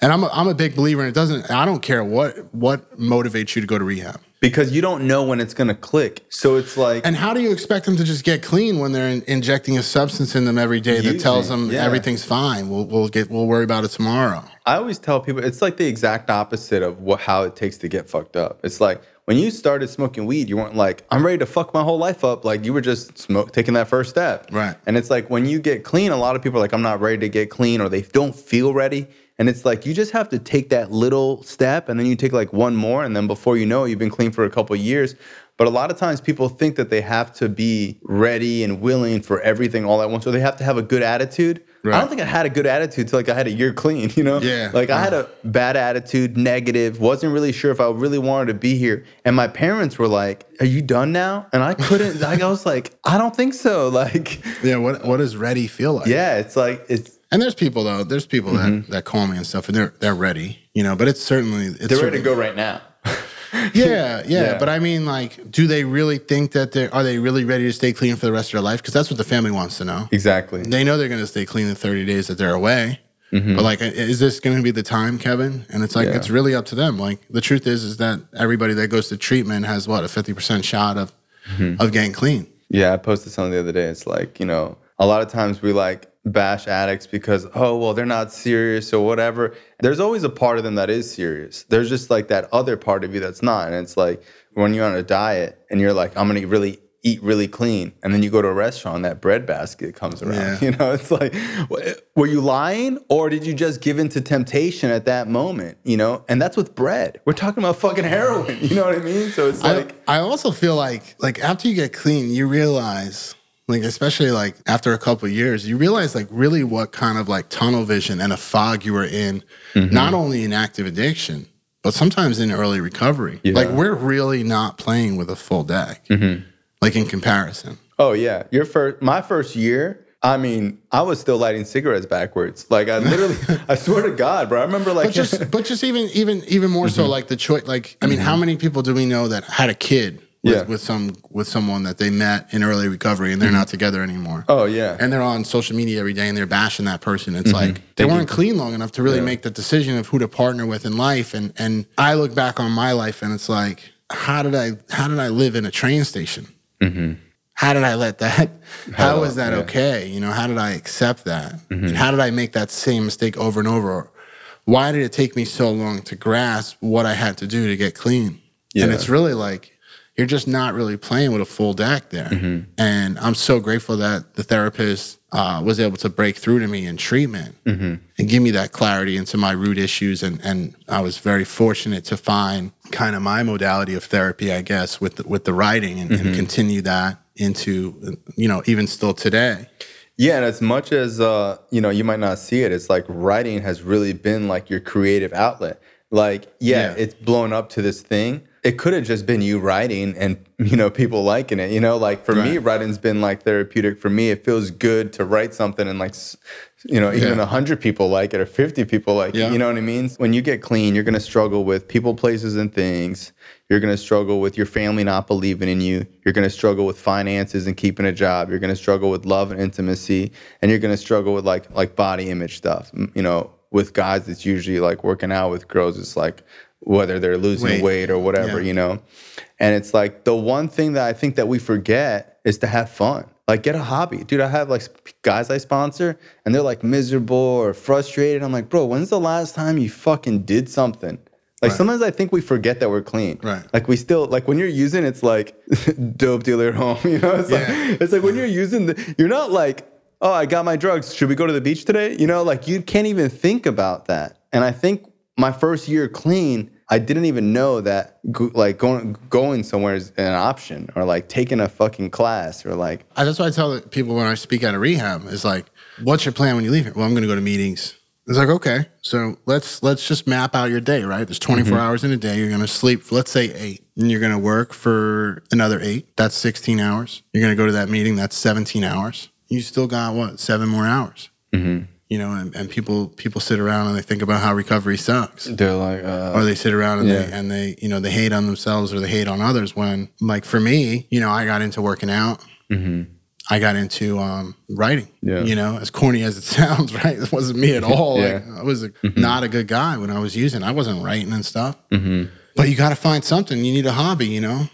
And I'm a, I'm a big believer and it doesn't I don't care what what motivates you to go to rehab. because you don't know when it's gonna click. So it's like And how do you expect them to just get clean when they're in, injecting a substance in them every day that tells them yeah. everything's fine? We'll we'll get we'll worry about it tomorrow. I always tell people it's like the exact opposite of what how it takes to get fucked up. It's like when you started smoking weed, you weren't like, I'm ready to fuck my whole life up. Like you were just smoke taking that first step. Right. And it's like when you get clean, a lot of people are like, I'm not ready to get clean or they don't feel ready. And it's like you just have to take that little step and then you take like one more and then before you know it, you've been clean for a couple of years. But a lot of times people think that they have to be ready and willing for everything all at once or they have to have a good attitude. I don't think I had a good attitude till like I had a year clean, you know? Yeah. Like I had a bad attitude, negative, wasn't really sure if I really wanted to be here. And my parents were like, Are you done now? And I couldn't, like, I was like, I don't think so. Like, Yeah, what what does ready feel like? yeah, it's like, it's, And there's people though, there's people Mm-hmm. that, that call me and stuff and they're they're ready, you know, but it's certainly it's they're ready to go right now. Yeah, yeah, Yeah. But I mean like do they really think that they are they really ready to stay clean for the rest of their life? Because that's what the family wants to know. Exactly. They know they're gonna stay clean the 30 days that they're away. But like, is this going to be the time, Kevin? And it's like Mm-hmm. Yeah. it's really up to them. Like the truth is, is that everybody that goes to treatment has what a fifty percent shot of Mm-hmm. of getting clean. Yeah, I posted something the other day. It's like, you know, a lot of times we like bash addicts because, oh, well, they're not serious or whatever. There's always a part of them that is serious. There's just like that other part of you that's not. And it's like when you're on a diet and you're like, I'm going to really eat really clean. And then you go to a restaurant, that bread basket comes around. Yeah. You know, it's like, were you lying or did you just give in to temptation at that moment? You know, and that's with bread. We're talking about fucking heroin. You know what I mean? So it's like, I, I also feel like like after you get clean, you realize like especially like after a couple of years, you realize like really what kind of like tunnel vision and a fog you were in, Mm-hmm. not only in active addiction, but sometimes in early recovery. Yeah. Like we're really not playing with a full deck, Mm-hmm. like in comparison. Oh yeah, your first, my first year. I mean, I was still lighting cigarettes backwards. Like I literally, I swear to God, bro. I remember like, But just but just even even even more Mm-hmm. so like the choice. Like I mean, how many people do we know that had a kid? With, Yeah. with some with someone that they met in early recovery and they're not together anymore. oh yeah, and they're on social media every day and they're bashing that person. It's like they weren't clean long enough to really make the decision of who to partner with in life. And and I look back on my life and it's like, how did I how did I live in a train station? How did I let that? How was that yeah. okay? You know, how did I accept that? And how did I make that same mistake over and over? Why did it take me so long to grasp what I had to do to get clean? Yeah. And it's really like you're just not really playing with a full deck there. And I'm so grateful that the therapist uh, was able to break through to me in treatment and give me that clarity into my root issues. And, and I was very fortunate to find kind of my modality of therapy, I guess, with the, with the writing and, and continue that into, you know, even still today. yeah. And as much as uh, you know, you might not see it. It's like writing has really been like your creative outlet. Like, yeah, Yeah. it's blown up to this thing, it could have just been you writing and you know people liking it. You know, like for me, writing's been like therapeutic. For me, it feels good to write something and like you know even Yeah. a hundred people like it or fifty people like it. You know what I mean? When you get clean, you're gonna struggle with people, places, and things. You're gonna struggle with your family not believing in you. You're gonna struggle with finances and keeping a job. You're gonna struggle with love and intimacy, and you're gonna struggle with like like body image stuff. You know, with guys, it's usually like working out. With girls, it's like whether they're losing Weight. weight or whatever. Yeah. You know, and it's like the one thing that I think that we forget is to have fun. Like get a hobby, dude. I have like guys I sponsor, and they're like miserable or frustrated. I'm like, bro, when's the last time you fucking did something? Like Right. sometimes I think we forget that we're clean. Right. Like we still like when you're using it's like dope dealer at home. You know, it's Yeah. like it's like when you're using the you're not like, oh, I got my drugs. Should we go to the beach today? You know, like you can't even think about that. And I think my first year clean, I didn't even know that go, like going going somewhere is an option or like taking a fucking class or like I, that's what I tell people when I speak at a rehab is like, what's your plan when you leave here? Well, I'm going to go to meetings. It's like, okay, so let's let's just map out your day, right? There's 24 mm-hmm. hours in a day. You're going to sleep, for, let's say eight, and you're going to work for another eight. That's 16 hours. You're going to go to that meeting. That's 17 hours. You still got what? Seven more hours. Mm-hmm. You know, and, and people people sit around and they think about how recovery sucks they're like uh, or they sit around and Yeah. they and they you know they hate on themselves or they hate on others when like for me you know i got into working out i got into um, writing Mm-hmm. Yeah. you know as corny as it sounds right it wasn't me at all Yeah. Mm-hmm. like i was a, not a good guy when i was using i wasn't writing and stuff Mm-hmm. but you got to find something you need a hobby you know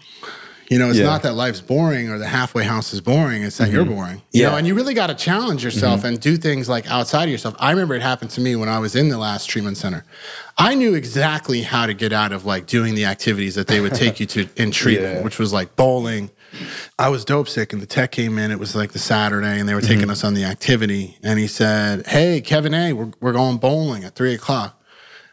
you know, it's Yeah. not that life's boring or the halfway house is boring. It's that you're mm-hmm. boring. You know, Yeah. and you really got to challenge yourself mm-hmm. and do things like outside of yourself. I remember it happened to me when I was in the last treatment center. I knew exactly how to get out of like doing the activities that they would take you to in treatment, Yeah. which was like bowling. I was dope sick, and the tech came in. It was like the Saturday, and they were taking mm-hmm. us on the activity. And he said, "Hey, Kevin A, we're we're going bowling at three o'clock."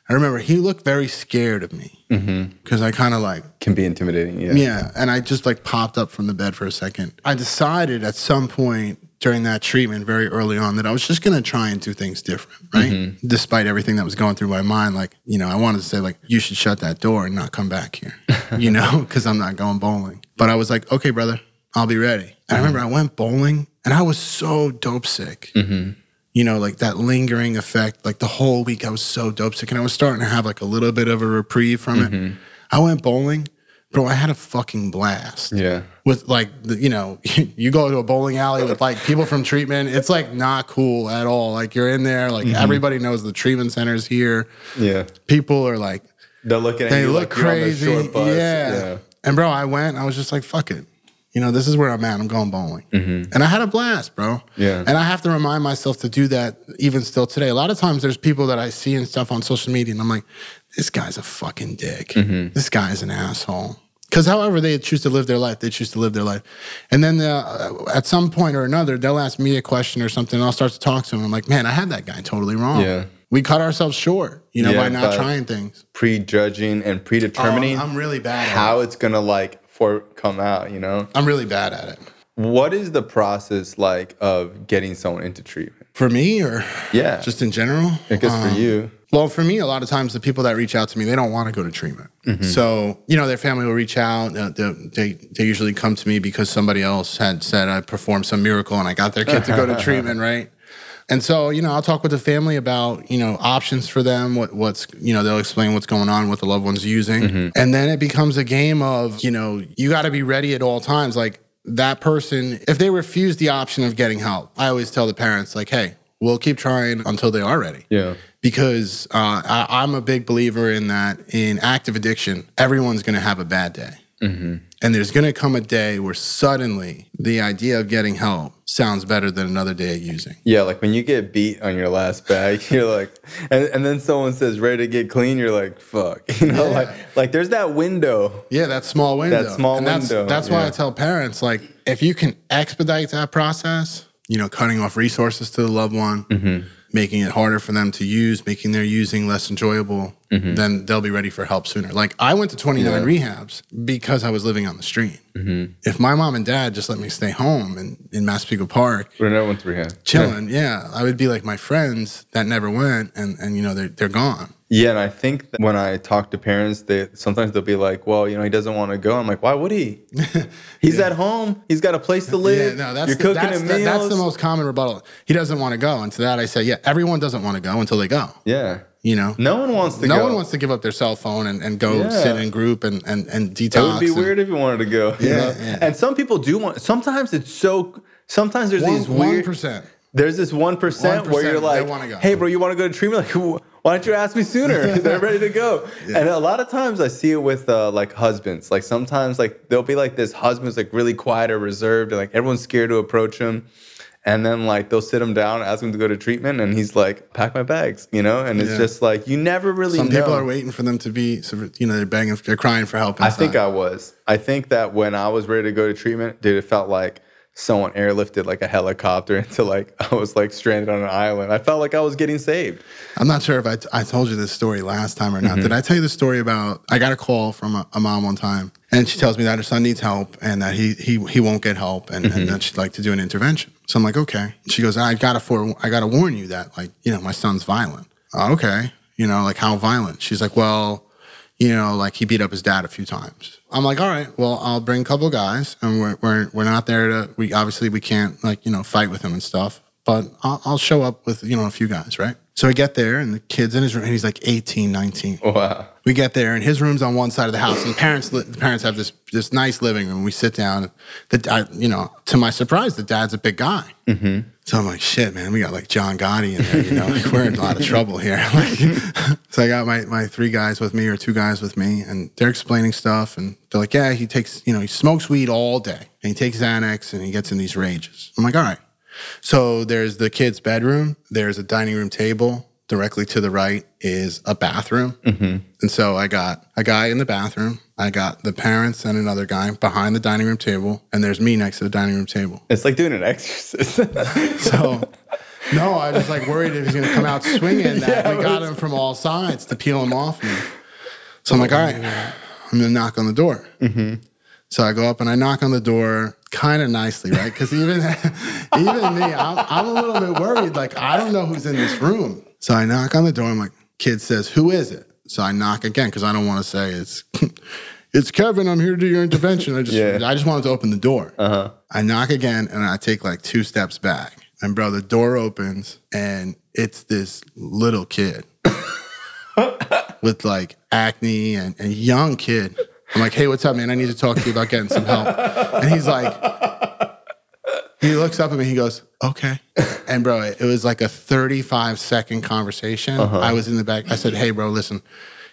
I remember he looked very scared of me mm-hmm. because I kind of like can be intimidating. Yeah. yeah, and I just like popped up from the bed for a second. I decided at some point during that treatment, very early on, that I was just gonna try and do things different, right? Mm-hmm. Despite everything that was going through my mind, like you know, I wanted to say like you should shut that door and not come back here, you know, because I'm not going bowling. But I was like, okay, brother, I'll be ready. And I uh-huh. remember I went bowling, and I was so dope sick. Mm-hmm. You know, like that lingering effect. Like the whole week, I was so dope sick, and I was starting to have like a little bit of a reprieve from it. Mm-hmm. I went bowling, bro. I had a fucking blast Yeah. with like the, you know you go to a bowling alley with like people from treatment it's like not cool at all like you're in there like mm-hmm. everybody knows the treatment center's here Yeah. people are like They're looking at they you look like you're on the crazy short bus. yeah. and bro i went i was just like fuck it you know this is where i'm at. I'm going bowling. And i had a blast bro. Mm-hmm. Yeah. and i have to remind myself to do that even still today. A lot of times there's people that i see and stuff on social media and i'm like this guy's a fucking dick. Mm-hmm. this guy's an asshole. Because however they choose to live their life they choose to live their life. And then uh, at some point or another they'll ask me a question or something and i'll start to talk to them. I'm like man i had that guy totally wrong. Yeah. we cut ourselves short you know Yeah, by not trying things. Prejudging and predetermining Oh, I'm really bad at how it's gonna like for come out. You know. i'm really bad at it What is the process like of getting someone into treatment? For me or Yeah. just in general? I guess Um, for you. Well, for me, a lot of times the people that reach out to me, they don't want to go to treatment. So, you know, their family will reach out. uh, They, they, they usually come to me because somebody else had said I performed some miracle and I got their kid to go to treatment, right? And so, you know, I'll talk with the family about, you know, options for them, what what's, you know, they'll explain what's going on, what the loved one's using. And then it becomes a game of, you know, you got to be ready at all times. Like that person, if they refuse the option of getting help, I always tell the parents, like, hey, we'll keep trying until they are ready Yeah. because uh, I, I'm a big believer in that in active addiction, everyone's going to have a bad day. And there's going to come a day where suddenly the idea of getting help sounds better than another day of using. Yeah, like when you get beat on your last bag, you're like, and, and then someone says ready to get clean, you're like, fuck, you know, Yeah. like like there's that window. Yeah, that small window. That small and that's, window, That's why yeah. I tell parents like, if you can expedite that process, you know, cutting off resources to the loved one, Mm-hmm. Making it harder for them to use, making their using less enjoyable, then they'll be ready for help sooner. Like I went to 29 Mm-hmm. Yeah. rehabs because I was living on the street. Mm-hmm. If my mom and dad just let me stay home in, in Massapequa Park, another one's rehab. chilling, yeah, I would be like my friends that never went and, and you know, they're, they're gone. Yeah, and I think that when I talk to parents, they sometimes they'll be like, "Well, you know, he doesn't want to go." I'm like, "Why would he? He's at home. He's got a place to live. Yeah, no, that's You're the, cooking that's, him the, meals." that's the most common rebuttal. He doesn't want to go, and to that I say, yeah, everyone doesn't want to go until they go. yeah, You know, no one wants to no go. one wants to give up their cell phone and, and go Yeah. sit in group and and and detox. It would be and- weird if you wanted to go. you Yeah, know? yeah. And some people do want. Sometimes it's so. Sometimes there's One these weird. percent. There's this one percent where you're like. "Hey, bro, you want to go to treatment? Like, why don't you ask me sooner? They're ready to go." And a lot of times I see it with uh, like husbands. Like sometimes like there'll be like this husband's like really quiet or reserved, and like everyone's scared to approach him. And then like they'll sit him down, ask him to go to treatment, and he's like, "Pack my bags," you know. And it's Yeah. just like you never really. Some know. people are waiting for them to be, you know, they're begging, they're crying for help. I think I was. I think that when I was ready to go to treatment, dude, it felt like someone airlifted like a helicopter into like I was like stranded on an island. I felt like I was getting saved. I'm not sure if I, I told you this story last time or not. Mm-hmm. Did I tell you the story about I got a call from a, a mom one time and she tells me that her son needs help and that he he he won't get help and, Mm-hmm. and that she'd like to do an intervention. So I'm like, okay. She goes, I gotta for I gotta warn you that like, you know, my son's violent. "Oh, okay. You know, like how violent? She's like, well, you know, like he beat up his dad a few times. I'm like, all right, well, I'll bring a couple guys, and we're we're we're not there to. We obviously we can't like you know fight with him and stuff, but I'll, I'll show up with you know a few guys, right? So I get there, and the kid's in his room, and he's like 18, 19. Wow. We get there, and his room's on one side of the house, and the parents the parents have this this nice living room. We sit down. The I, you know, to my surprise, the dad's a big guy. Mm-hmm. So I'm like, shit, man, we got like John Gotti in there, you know, like we're in a lot of trouble here. Like, so I got my, my three guys with me or two guys with me, and they're explaining stuff. And they're like, yeah, he takes, you know, he smokes weed all day and he takes Xanax and he gets in these rages. I'm like, all right. So there's the kid's bedroom, there's a dining room table. Directly to the right is a bathroom. Mm-hmm. And so I got a guy in the bathroom. I got the parents and another guy behind the dining room table. And there's me next to the dining room table. It's like doing an exorcist. So, no, I was like worried if he's going to come out swinging. That we got him from all sides to peel him off me. So I'm like, all right, I'm going to knock on the door. Mm-hmm. So I go up and I knock on the door kind of nicely, right? Because even even me, I'm, I'm a little bit worried. Like I don't know who's in this room. So I knock on the door. I'm like, kid says, who is it? So I knock again because I don't want to say it's it's Kevin. I'm here to do your intervention. I just Yeah. I just wanted to open the door. uh-huh. I knock again and I take like two steps back. And bro, the door opens and it's this little kid with like acne and a young kid. I'm like, hey, what's up, man? I need to talk to you about getting some help. And he's like, he looks up at me, he goes, okay. And bro, it was like a 35 second conversation. Uh-huh. I was in the back. I said, hey, bro, listen,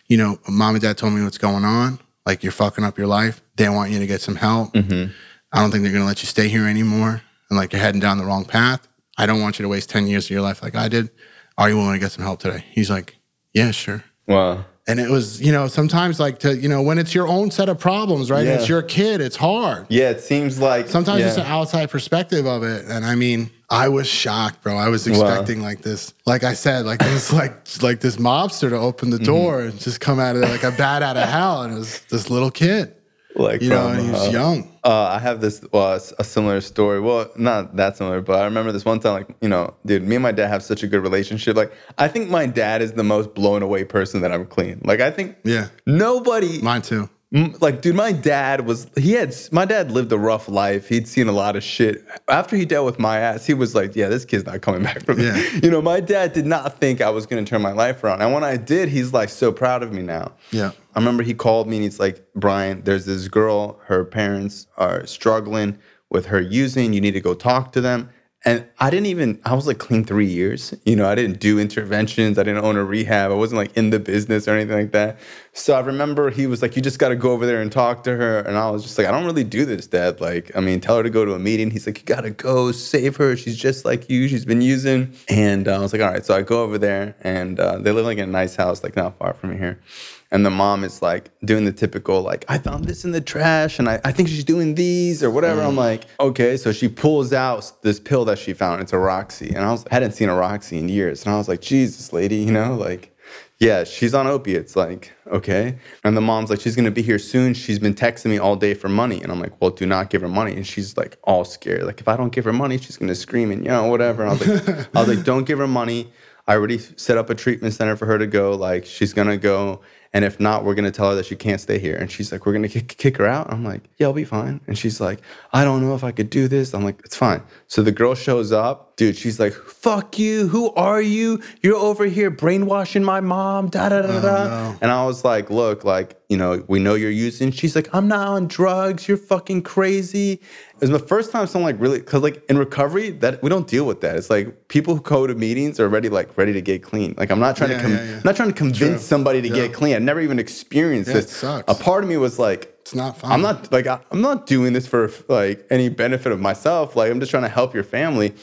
you know, mom and dad told me what's going on. Like, you're fucking up your life. They want you to get some help. Mm-hmm. I don't think they're gonna let you stay here anymore. And like you're heading down the wrong path. I don't want you to waste 10 years of your life like I did. Are you willing to get some help today? He's like, Yeah, sure. Wow. And it was, you know, sometimes like to, you know, when it's your own set of problems, right? Yeah. It's your kid, it's hard. Yeah, it seems like Sometimes yeah. it's an outside perspective of it. And I mean, I was shocked, bro. I was expecting like this, like I said, like this, like like this mobster to open Mm-hmm. the door and just come out of there like a bat out of hell. And it was this little kid, like you know, and he was uh, young. Uh, I have this well, a similar story. Well, not that similar, but I remember this one time, like you know, dude, me and my dad have such a good relationship. Like, I think my dad is the most blown away person that I've clean. Like, I think Yeah. nobody, Mine too. Like, dude, my dad was he had my dad lived a rough life. He'd seen a lot of shit. After he dealt with my ass, he was like, yeah, this kid's not coming back from Yeah. it. You know, my dad did not think I was gonna turn my life around, and when I did, he's like so proud of me now. Yeah. I remember he called me and he's like, Bryan, there's this girl, her parents are struggling with her using. You need to go talk to them. And I didn't even, I was like clean three years. You know, I didn't do interventions. I didn't own a rehab. I wasn't like in the business or anything like that. So I remember he was like, you just got to go over there and talk to her. And I was just like, I don't really do this, dad. Like, I mean, tell her to go to a meeting. He's like, you got to go save her. She's just like you. She's been using. And uh, I was like, all right. So I go over there and uh, they live like in a nice house, like not far from here. And the mom is like doing the typical, like, I found this in the trash and I, I think she's doing these or whatever. I'm mm. like, okay. So she pulls out this pill that she found. It's a Roxy. And I was, hadn't seen a Roxy in years. And I was like, Jesus, lady, you know, like, yeah, she's on opiates. Like, okay. And the mom's like, she's going to be here soon. She's been texting me all day for money. And I'm like, well, do not give her money. And she's like, all scared. Like, if I don't give her money, she's going to scream and, you know, whatever. And I was like, I was like, don't give her money. I already set up a treatment center for her to go. Like, she's gonna go. And if not, we're gonna tell her that she can't stay here. And she's like, we're gonna kick, kick her out. I'm like, yeah, I'll be fine. And she's like, I don't know if I could do this. I'm like, it's fine. So the girl shows up, dude. She's like, fuck you. Who are you? You're over here brainwashing my mom. Da da da da. Oh, and I was like, look, like, you know, we know you're using. She's like, I'm not on drugs. You're fucking crazy. It was the first time someone like really, cause like in recovery, that we don't deal with that. It's like people who go to meetings are ready, like ready to get clean. Like I'm not trying Yeah, to, com- yeah, yeah. I'm not trying to convince True. somebody to get clean. I've never even experienced this. sucks. A part of me was like, It's not fun. I'm not like I- I'm not doing this for like any benefit of myself. Like I'm just trying to help your family.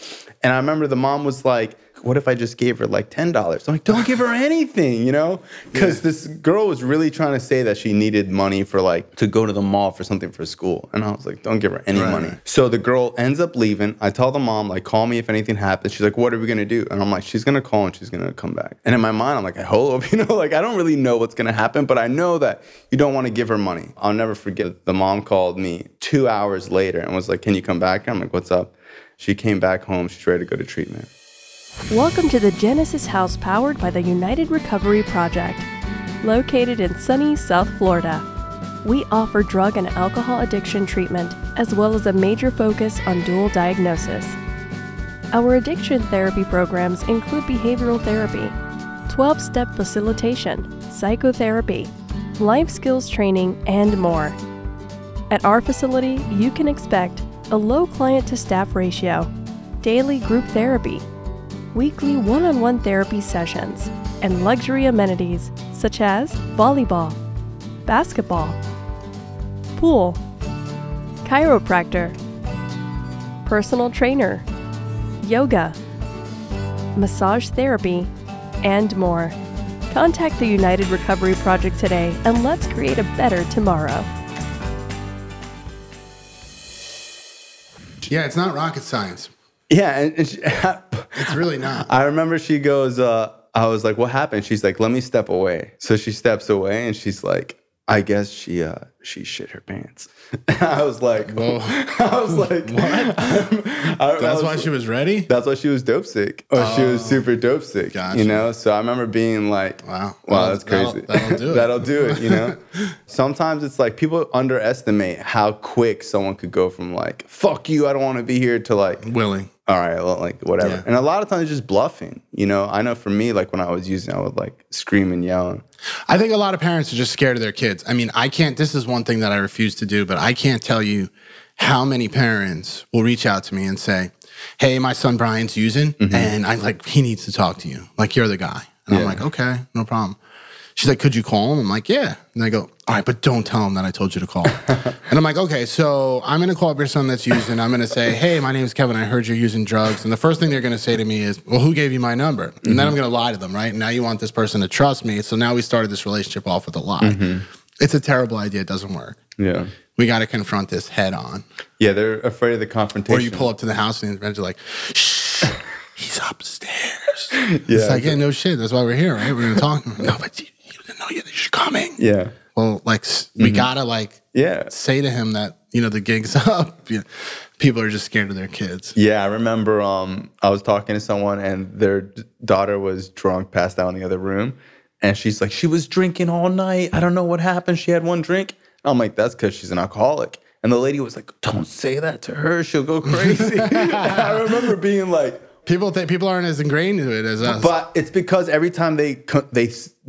And I remember the mom was like, "What if I just gave her like ten dollars?" I'm like, "Don't give her anything," you know, because this girl was really trying to say that she needed money for like to go to the mall for something for school, and I was like, "Don't give her any Right, money." So the girl ends up leaving. I tell the mom like, "Call me if anything happens." She's like, "What are we gonna do?" And I'm like, "She's gonna call and she's gonna come back." And in my mind, I'm like, "I hope," you know, like I don't really know what's gonna happen, but I know that you don't want to give her money. I'll never forget. The mom called me two hours later and was like, "Can you come back?" I'm like, "What's up?" She came back home. She's ready to go to treatment. Welcome to the Genesis House powered by the United Recovery Project. Located in sunny South Florida, we offer drug and alcohol addiction treatment as well as a major focus on dual diagnosis. Our addiction therapy programs include behavioral therapy, 12 step facilitation, psychotherapy, life skills training, and more. At our facility, you can expect a low client to staff ratio, daily group therapy, weekly one on one therapy sessions, and luxury amenities such as volleyball, basketball, pool, chiropractor, personal trainer, yoga, massage therapy, and more. Contact the United Recovery Project today and let's create a better tomorrow. Yeah, it's not rocket science. Yeah, and, and she, It's really not. I remember she goes, uh, I was like, what happened? She's like, let me step away. So she steps away and she's like, I guess she uh she shit her pants. I was like, Whoa. I was like, what? That's why she was ready. That's why she was dope sick. Or she was super dope sick. Gotcha. You know? So I remember being like, Wow. wow, that's crazy. that'll- that'll do it. that'll do it, you know? Sometimes it's like people underestimate how quick someone could go from like, fuck you, I don't want to be here to like, Willing. All right, well, like whatever. Yeah. And a lot of times just bluffing. You know, I know for me, like when I was using, I would like scream and yell. I think a lot of parents are just scared of their kids. I mean, I can't, this is one thing that I refuse to do, but I can't tell you how many parents will reach out to me and say, Hey, my son Brian's using, mm-hmm. and I'm like, he needs to talk to you. Like, you're the guy. And I'm like, okay, no problem. She's like, could you call him? I'm like, yeah. And I go, all right, but don't tell him that I told you to call. and I'm like, okay, so I'm gonna call up your son that's using. I'm gonna say, hey, my name's Kevin. I heard you're using drugs. And the first thing they're gonna say to me is, well, who gave you my number? And then mm-hmm. I'm gonna lie to them, right? Now you want this person to trust me. So now we started this relationship off with a lie. Mm-hmm. It's a terrible idea. It doesn't work. Yeah. We got to confront this head on. Yeah, they're afraid of the confrontation. Or you pull up to the house and eventually like, shh, he's upstairs. Yeah. It's like, yeah, no shit. That's why we're here, right? We're gonna talk. no, but you, you didn't know you're coming. Yeah. Well, like we gotta like Yeah. say to him that you know the gig's up. You know, people are just scared of their kids. Yeah, I remember um, I was talking to someone and their d- daughter was drunk, passed out in the other room. And she's like, she was drinking all night. I don't know what happened. She had one drink. I'm like, that's because she's an alcoholic. And the lady was like, don't say that to her. She'll go crazy. I remember being like, People think people aren't as ingrained to it as us. but it's because every time they they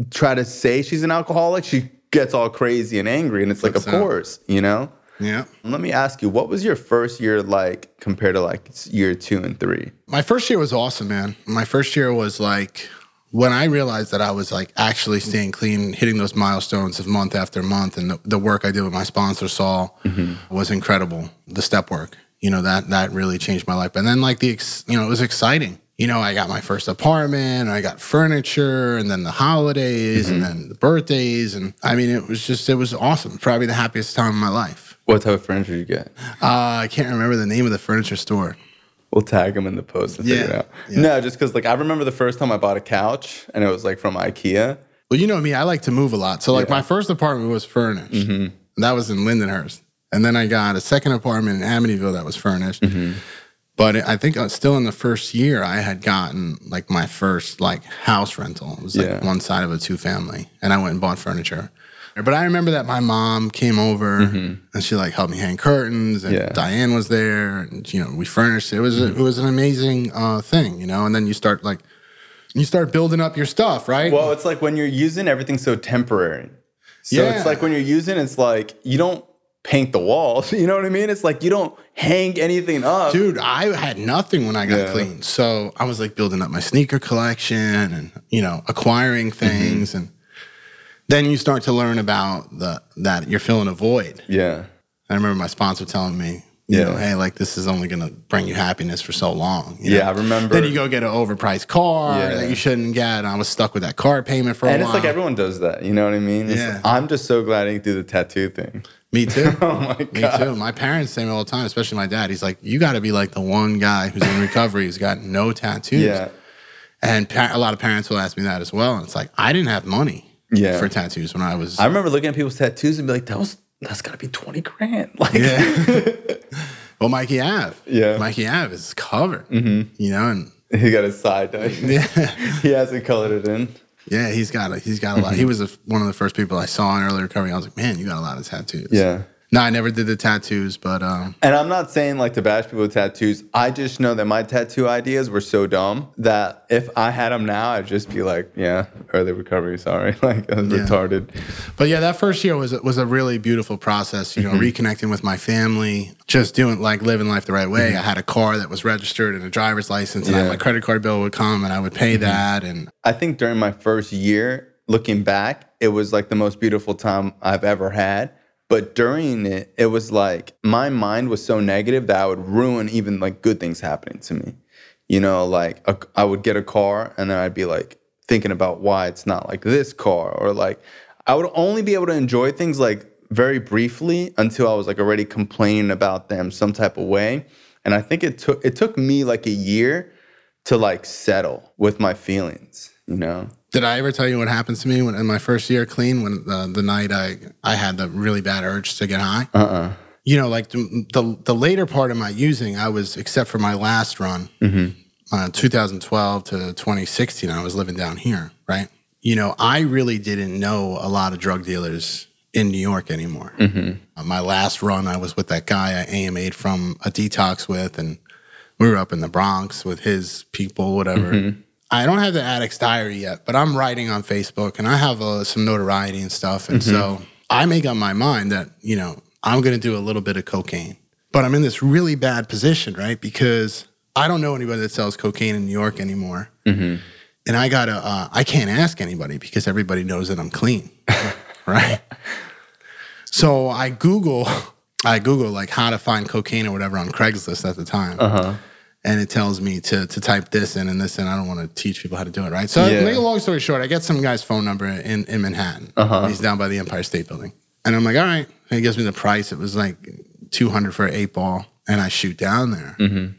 try to say she's an alcoholic, she gets all crazy and angry. And it's like, of Flips out. course, you know? yeah. Let me ask you, what was your first year like compared to like year two and three? My first year was awesome, man. My first year was like when I realized that I was like actually staying clean, hitting those milestones of month after month, and the, the work I did with my sponsor Saul mm-hmm. was incredible. The step work, you know, that that really changed my life. And then like the, ex, you know, it was exciting. You know, I got my first apartment, I got furniture, and then the holidays, and mm-hmm. then the birthdays, and I mean, it was just it was awesome. Probably the happiest time of my life. What type of furniture did you get? Uh, I can't remember the name of the furniture store. We'll tag them in the post and figure it out. yeah. No, just because like I remember the first time I bought a couch and it was like from IKEA. Well, you know me, I like to move a lot. So, like, Yeah. my first apartment was furnished. And that was in Lindenhurst. And then I got a second apartment in Amityville that was furnished. Mm-hmm. But I think uh, still in the first year, I had gotten like my first like house rental. It was like Yeah. one side of a two family, and I went and bought furniture. But I remember that my mom came over and she like helped me hang curtains, and Mm-hmm. Yeah. Diane was there, and you know we furnished. It was a, it was an amazing uh, thing, you know. And then you start like you start building up your stuff, right? Well, it's like when you're using everything so temporary. So Yeah. it's like when you're using, it's like you don't paint the walls. You know what I mean? It's like you don't hang anything up. Dude, I had nothing when I got Yeah. clean. So I was like building up my sneaker collection and, you know, acquiring Mm-hmm. things. And then you start to learn about the that you're filling a void. Yeah. I remember my sponsor telling me, you Yeah. know, hey, like this is only gonna bring you happiness for so long. you Yeah, know? I remember. Then you go get an overpriced car Yeah. that you shouldn't get. And I was stuck with that car payment for a and it's like everyone does that. You know what I mean? It's- Yeah. I'm just so glad I didn't do the tattoo thing. Me too. Oh my God. Me too. My parents say me all the time, especially my dad. He's like, you got to be like the one guy who's in recovery who's got no tattoos. Yeah. And a lot of parents will ask me that as well. And it's like, I didn't have money Yeah. for tattoos when I was. I remember looking at people's tattoos and be like, that was that's gotta be 20 grand. Like yeah. well, Mikey Ave. Yeah. Mikey Ave is covered. Mm-hmm. You know, and he got his side dye. yeah, he hasn't colored it in. yeah, he's got a, he's got a lot. He was a, one of the first people I saw in early recovery. I was like, man, you got a lot of tattoos. Yeah. No, I never did the tattoos, but um, And I'm not saying like to bash people with tattoos. I just know that my tattoo ideas were so dumb that if I had them now, I'd just be like, yeah, early recovery. Sorry, like I was Yeah. retarded. But yeah, that first year was was a really beautiful process. You know, mm-hmm. reconnecting with my family, just doing like living life the right way. Mm-hmm. I had a car that was registered and a driver's license, and I, Yeah. my credit card bill would come, and I would pay mm-hmm. that. And I think during my first year, looking back, it was like the most beautiful time I've ever had. But during it, it was like my mind was so negative that I would ruin even like good things happening to me. You know, like a, I would get a car and then I'd be like thinking about why it's not like this car, or like I would only be able to enjoy things like very briefly until I was like already complaining about them some type of way. And I think it took it took me like a year to like settle with my feelings, you know? Did I ever tell you what happened to me when in my first year clean? When the, the night I I had the really bad urge to get high. Uh uh You know, like the the, the later part of my using, I was except for my last run, uh, 2012 to 2016, I was living down here, right? You know, I really didn't know a lot of drug dealers in New York anymore. Uh, my last run, I was with that guy I AMA'd from a detox with, and we were up in the Bronx with his people, whatever. I don't have the Addict's Diary yet, but I'm writing on Facebook and I have uh, some notoriety and stuff. And so I make up my mind that, you know, I'm going to do a little bit of cocaine. But I'm in this really bad position, right? Because I don't know anybody that sells cocaine in New York anymore. And I got to, uh, I can't ask anybody because everybody knows that I'm clean, right? So I Google, I Google like how to find cocaine or whatever on Craigslist at the time. And it tells me to to type this in and this in. I don't want to teach people how to do it, right? So Yeah. make a long story short, I get some guy's phone number in, in Manhattan. Uh-huh. He's down by the Empire State Building. And I'm like, all right. And he gives me the price. It was like 200 for an eight ball. And I shoot down there. Mm-hmm.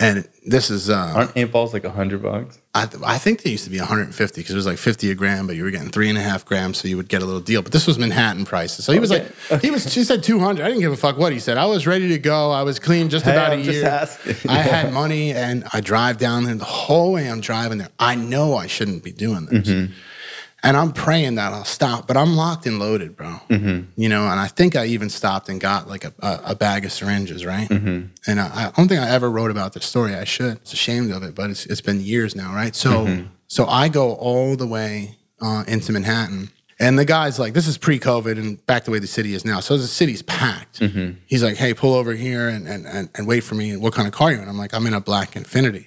And this is, uh, Aren't eight balls like a hundred bucks? I, th- I think they used to be 150 because it was like 50 a gram, but you were getting three and a half grams, so you would get a little deal. But this was Manhattan prices, so he was Okay. like, he was. She said 200. I didn't give a fuck what he said. I was ready to go. I was clean just Hey, about a I'm just year. I had money, and I drive down there. The whole way I'm driving there, I know I shouldn't be doing this. Mm-hmm. And I'm praying that I'll stop, but I'm locked and loaded, bro. Mm-hmm. You know, and I think I even stopped and got like a, a, a bag of syringes, right? Mm-hmm. And I, I don't think I ever wrote about this story. I should. It's ashamed of it, but it's, it's been years now, right? So, Mm-hmm. so I go all the way uh, into Manhattan, and the guy's like, "This is pre-COVID and back the way the city is now." So the city's packed. Mm-hmm. He's like, "Hey, pull over here and, and and and wait for me. What kind of car are you in?" I'm like, "I'm in a black Infiniti."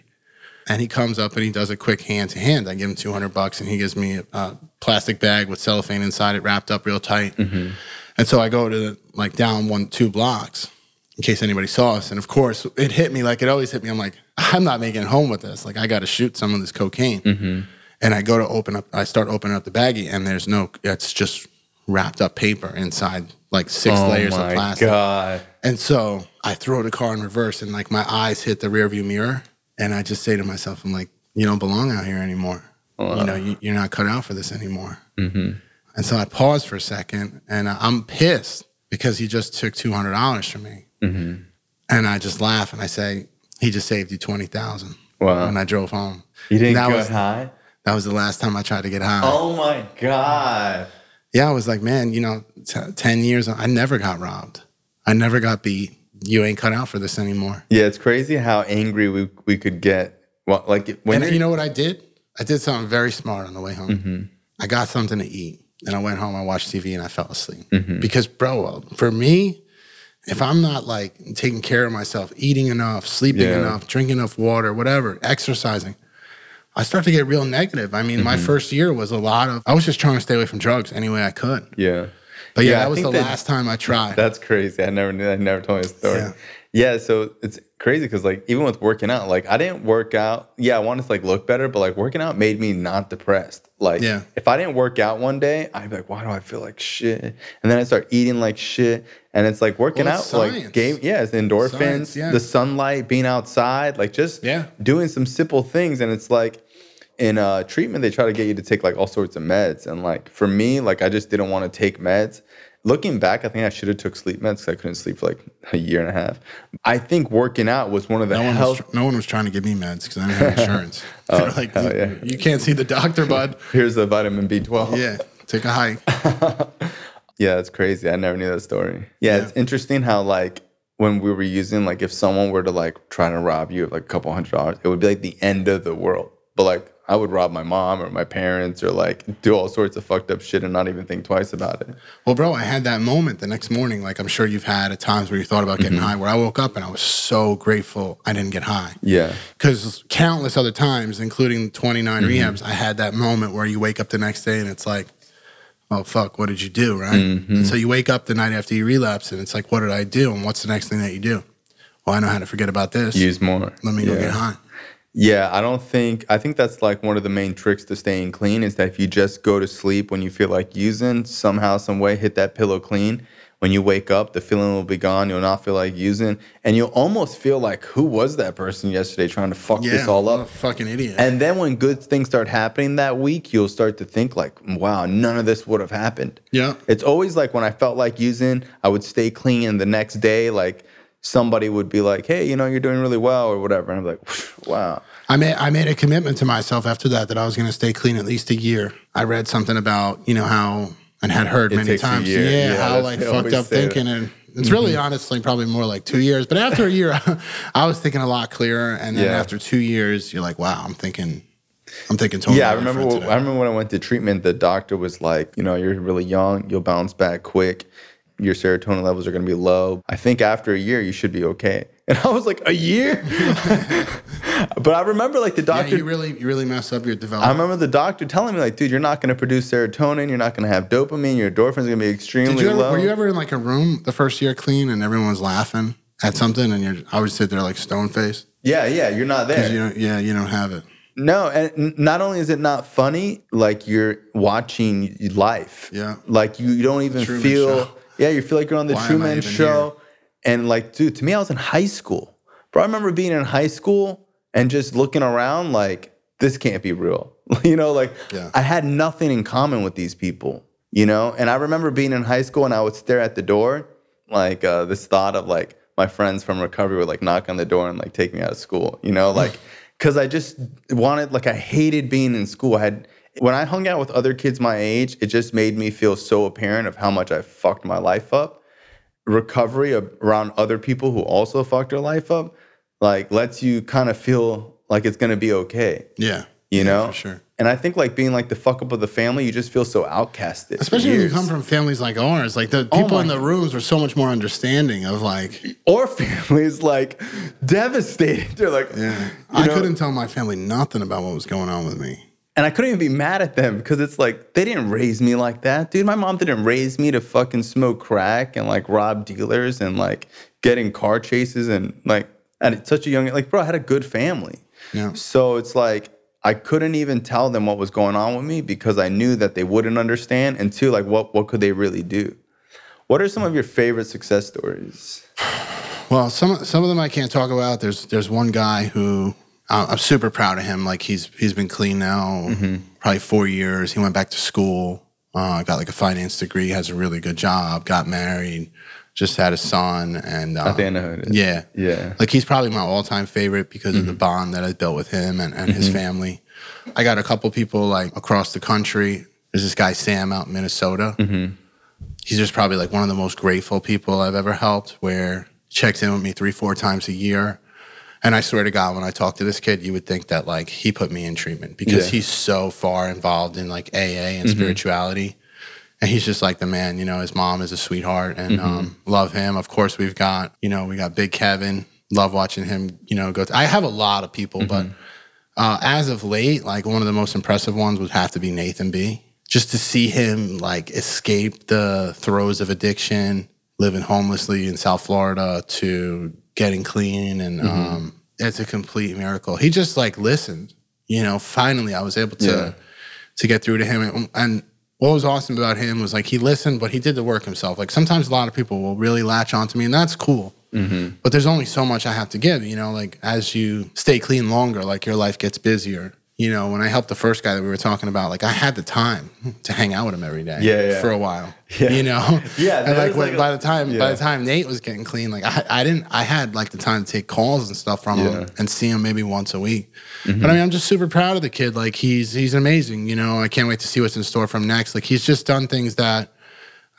And he comes up and he does a quick hand to hand. I give him 200 bucks and he gives me a, a plastic bag with cellophane inside it, wrapped up real tight. Mm-hmm. And so I go to like down one, two blocks in case anybody saw us. And of course, it hit me like it always hit me. I'm like, I'm not making it home with this. Like, I got to shoot some of this cocaine. Mm-hmm. And I go to open up, I start opening up the baggie and there's no, it's just wrapped up paper inside like six Oh layers of plastic. god! And so I throw the car in reverse and like my eyes hit the rearview mirror. And I just say to myself, I'm like, you don't belong out here anymore. You know, you, you're not cut out for this anymore. Mm-hmm. And so I pause for a second and I'm pissed because he just took $200 from me. Mm-hmm. And I just laugh and I say, he just saved you twenty thousand. Wow. And I drove home, You didn't that get was high? that was the last time I tried to get high. Oh my God. Yeah, I was like, man, you know, t- ten years, I never got robbed. I never got beat. You ain't cut out for this anymore. Yeah, it's crazy how angry we, we could get. Well, like when And you're- know what I did? I did something very smart on the way home. Mm-hmm. I got something to eat, and I went home. I watched TV, and I fell asleep. Mm-hmm. Because, bro, for me, if I'm not like taking care of myself, eating enough, sleeping Yeah. enough, drinking enough water, whatever, exercising, I start to get real negative. I mean, my Mm-hmm. first year was a lot of. I was just trying to stay away from drugs any way I could. yeah. But yeah, Yeah, that was the that- last time I tried. That's crazy. I never knew. I never told you a story. Yeah. Yeah. so it's crazy because like even with working out, like I didn't work out. Yeah, I wanted to like look better, but like working out made me not depressed. Like Yeah. if I didn't work out one day, I'd be like, why do I feel like shit? And then I start eating like shit. And it's like working Well, out, it's like game, yeah, it's endorphins, Science, yeah. the sunlight, being outside, like just Yeah. doing some simple things. And it's like in uh, treatment, they try to get you to take like all sorts of meds. And like for me, like I just didn't want to take meds. Looking back, I think I should have took sleep meds because I couldn't sleep for like a year and a half. I think working out was one of the No one, health. was, tr- no one was trying to give me meds because I didn't have insurance. They're like, yeah. you can't see the doctor, bud. Here's the vitamin B12. Yeah, take a hike. Yeah, it's crazy. I never knew that story. Yeah, it's interesting how like when we were using like if someone were to like try to rob you of like a couple hundred dollars, it would be like the end of the world. But like I would rob my mom or my parents or like do all sorts of fucked up shit and not even think twice about it. Well, bro, I had that moment the next morning. Like I'm sure you've had at times where you thought about getting mm-hmm. high. Where I woke up and I was so grateful I didn't get high. Yeah. Because countless other times, including 29 mm-hmm. rehabs, I had that moment where you wake up the next day and it's like, oh fuck, what did you do, right? Mm-hmm. And so you wake up the night after you relapse and it's like, what did I do? And what's the next thing that you do? Well, I know how to forget about this. Use more. Let me go yeah. get high. Yeah, I don't think I think that's like one of the main tricks to staying clean is that if you just go to sleep when you feel like using, somehow, some way hit that pillow clean. When you wake up, the feeling will be gone. You'll not feel like using, and you'll almost feel like, who was that person yesterday trying to fuck Yeah, this all up? fucking idiot. And then when good things start happening that week, you'll start to think like, wow, none of this would have happened. yeah. It's always like when I felt like using, I would stay clean, and the next day, like somebody would be like, hey, you know, you're doing really well, or whatever. And I'm like, wow. I made I made a commitment to myself after that that I was going to stay clean at least a year. I read something about you know how and had heard It many times, yeah, Yeah, how like fucked up say that. thinking, and it's really mm-hmm. honestly probably more like two years. But after a year, I was thinking a lot clearer, and then Yeah. after two years, you're like, wow, I'm thinking, I'm thinking totally. Yeah, I remember. today. I remember when I went to treatment, the doctor was like, you know, you're really young, you'll bounce back quick. Your serotonin levels are going to be low. I think after a year, you should be okay. And I was like, a year? but I remember like the doctor. yeah, you really you really mess up your development. I remember the doctor telling me like, dude, you're not going to produce serotonin. You're not going to have dopamine. Your endorphins are going to be extremely Did you ever, low. were you ever in like a room the first year clean and everyone was laughing at something, and you're I would sit there like stone faced yeah, yeah, you're not there. you don't, yeah you don't have it. No, and not only is it not funny, like you're watching life. Yeah. Like you, you don't even Truman feel. Show. Yeah, you feel like you're on the Why Truman Show. And like, dude, to me, I was in high school. Bro, I remember being in high school and just looking around like, this can't be real. you know, like Yeah. I had nothing in common with these people. You know, and I remember being in high school and I would stare at the door, like uh, this thought of like my friends from recovery would like knock on the door and like take me out of school. You know, like because I just wanted like I hated being in school. I had when I hung out with other kids my age, it just made me feel so apparent of how much I fucked my life up. Recovery around other people who also fucked their life up, like lets you kind of feel like it's gonna be okay. Yeah, You know, for sure. And I think like being like the fuck up of the family, you just feel so outcasted. Especially when you come from families like ours, like the Oh people my- in the rooms were so much more understanding of like, or families like devastated. They're like, yeah, I know? couldn't tell my family nothing about what was going on with me. And I couldn't even be mad at them because it's like they didn't raise me like that, dude. My mom didn't raise me to fucking smoke crack and like rob dealers and like get in car chases and like at such a young like, bro, I had a good family. Yeah. So it's like I couldn't even tell them what was going on with me because I knew that they wouldn't understand. And two, like what what could they really do? What are some of your favorite success stories? Well, some some of them I can't talk about. There's there's one guy who uh, I'm super proud of him. Like he's he's been clean now probably four years. He went back to school, uh, got like a finance degree, has a really good job, got married, just had a son, and um, I think I know who it is. yeah, Yeah. like he's probably my all-time favorite because of the bond that I built with him and, and his family. I got a couple people like across the country. There's this guy Sam out in Minnesota. He's just probably like one of the most grateful people I've ever helped. Where he checks in with me three, four times a year. And I swear to God, when I talk to this kid, you would think that like he put me in treatment because Yeah. he's so far involved in like AA and spirituality. And he's just like the man, you know, his mom is a sweetheart and um, love him. Of course, we've got, you know, we got Big Kevin. Love watching him, you know, go. I have a lot of people, but uh, as of late, like one of the most impressive ones would have to be Nathan B. Just to see him like escape the throes of addiction, living homelessly in South Florida to getting clean, and um, it's a complete miracle. He just like listened, you know. Finally, I was able to Yeah. to get through to him, and, and what was awesome about him was like he listened, but he did the work himself. Like sometimes a lot of people will really latch onto me, and that's cool. But there's only so much I have to give, you know, like as you stay clean longer, like your life gets busier. You know, when I helped the first guy that we were talking about, like I had the time to hang out with him every day Yeah, yeah. for a while. Yeah. You know? Yeah, And like, when, like a- by the time by the time Nate was getting clean, like I, I didn't I had like the time to take calls and stuff from. Mm-hmm. him and see him maybe once a week. But I mean I'm just super proud of the kid. Like he's he's amazing, you know. I can't wait to see what's in store from next. Like he's just done things that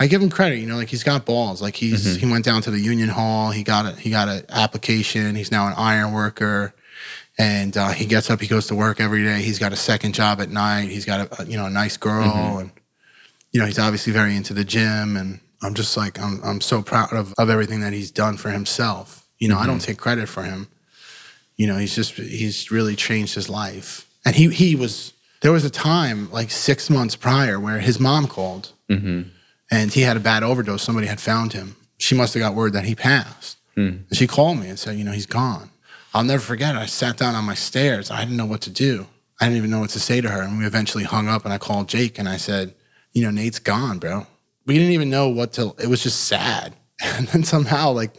I give him credit, you know, like he's got balls. Like he's Mm-hmm. he went down to the union hall. He got a he got an application. He's now an iron worker, and uh, he gets up. He goes to work every day. He's got a second job at night. He's got a, you know a nice girl, Mm-hmm. and you know he's obviously very into the gym. And I'm just like I'm I'm so proud of of everything that he's done for himself. You know, I don't take credit for him. You know, he's just he's really changed his life. And he he was there was a time like six months prior where his mom called and he had a bad overdose. Somebody had found him. She must have got word that he passed. And she called me and said, you know, he's gone. I'll never forget. I sat down on my stairs. I didn't know what to do. I didn't even know what to say to her. And we eventually hung up and I called Jake and I said, you know, Nate's gone, bro. We didn't even know what to, it was just sad. And then somehow, like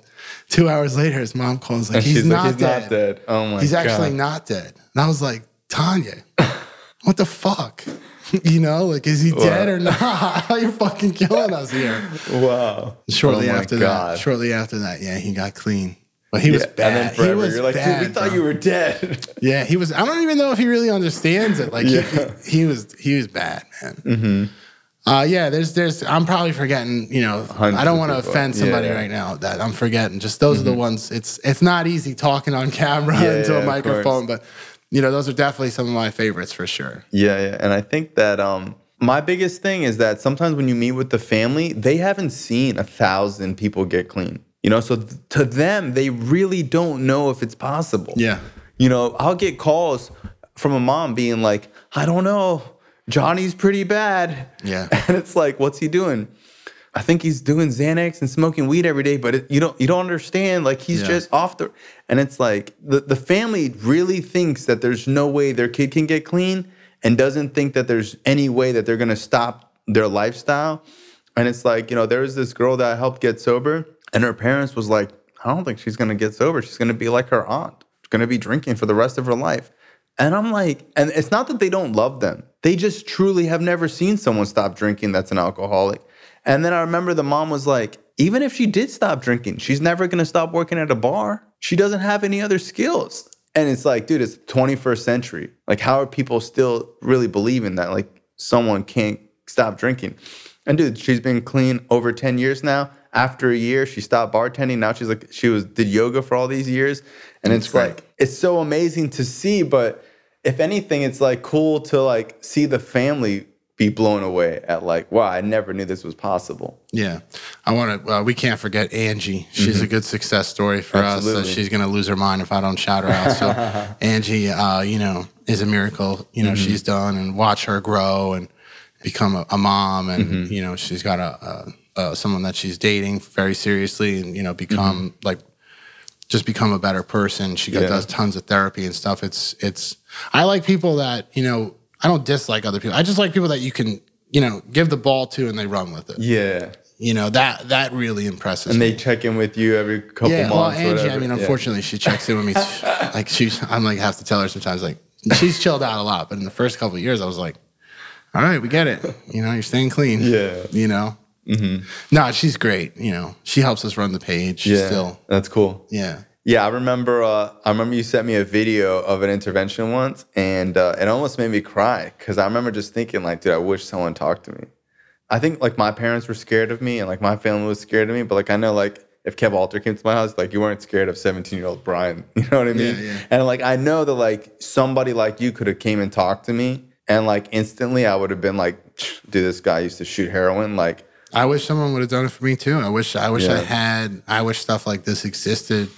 two hours later, his mom calls, like, he's, she's like, not, "He's dead. not dead." Oh my He's actually not dead. And I was like, Tanya, what the fuck? You know, like, is he dead or not? You're fucking killing us here. Wow. Shortly Oh after God. that, shortly after that, yeah, he got clean. But he was Yeah, bad. And then forever, he was you're like, bad, dude, we thought bro. you were dead. Yeah, he was. I don't even know if he really understands it. Like, Yeah. he, he was, he was bad, man. Uh, yeah, there's, there's. I'm probably forgetting. You know, I don't want to offend somebody Yeah. Mm-hmm. right now. That I'm forgetting. Just those are the ones. It's, it's not easy talking on camera into a microphone, but you know, those are definitely some of my favorites for sure. Yeah, yeah. And I think that um my biggest thing is that sometimes when you meet with the family, they haven't seen a thousand people get clean. You know, so th- to them, they really don't know if it's possible. Yeah. You know, I'll get calls from a mom being like, I don't know, Johnny's pretty bad. Yeah. And it's like, what's he doing? I think he's doing Xanax and smoking weed every day, but it, you don't you don't understand. Like he's Yeah. just off the, and it's like the the family really thinks that there's no way their kid can get clean, and doesn't think that there's any way that they're gonna stop their lifestyle. And it's like you know there was this girl that I helped get sober, and her parents was like, I don't think she's gonna get sober. She's gonna be like her aunt. She's gonna be drinking for the rest of her life. And I'm like, and it's not that they don't love them. They just truly have never seen someone stop drinking that's an alcoholic. And then I remember the mom was like, even if she did stop drinking, she's never gonna stop working at a bar. She doesn't have any other skills. And it's like, dude, it's 21st century. Like, how are people still really believing that like someone can't stop drinking? And dude, she's been clean over 10 years now. After a year, she stopped bartending. Now she's like, she was did yoga for all these years. And it's like, it's so amazing to see. But if anything, it's like cool to like see the family be blown away at like, wow, I never knew this was possible. Yeah, I want to. Uh, we can't forget Angie. She's a good success story for us. Mm-hmm. So she's gonna lose her mind if I don't shout her out. So Angie, uh, you know, is a miracle. You know, Mm-hmm. she's done and watch her grow and become a, a mom, and Mm-hmm. you know, she's got a, a, a someone that she's dating very seriously, and you know, become mm-hmm. like just become a better person. She got, Yeah. does tons of therapy and stuff. It's it's. I like people that you know. I don't dislike other people. I just like people that you can you know give the ball to and they run with it. Yeah. You know that that really impresses And me. they check in with you every couple yeah, well, months. Angie. I mean, Yeah. unfortunately, she checks in with me. like she's, I'm like have to tell her sometimes. Like she's chilled out a lot, but in the first couple of years, I was like, all right, we get it. You know, you're staying clean. Yeah. You know, No, she's great. You know, she helps us run the page. Yeah, Still, that's cool. yeah. Yeah, I remember. Uh, I remember you sent me a video of an intervention once, and uh, it almost made me cry because I remember just thinking, like, dude, I wish someone talked to me. I think like my parents were scared of me, and like my family was scared of me. But like I know, like if Kev Alter came to my house, like you weren't scared of seventeen year old Bryan. You know what I mean? Yeah, yeah. And like I know that like somebody like you could have came and talked to me, and like instantly I would have been like, dude, this guy used to shoot heroin. Like, I wish someone would have done it for me too. I wish I wish I had I wish stuff like this existed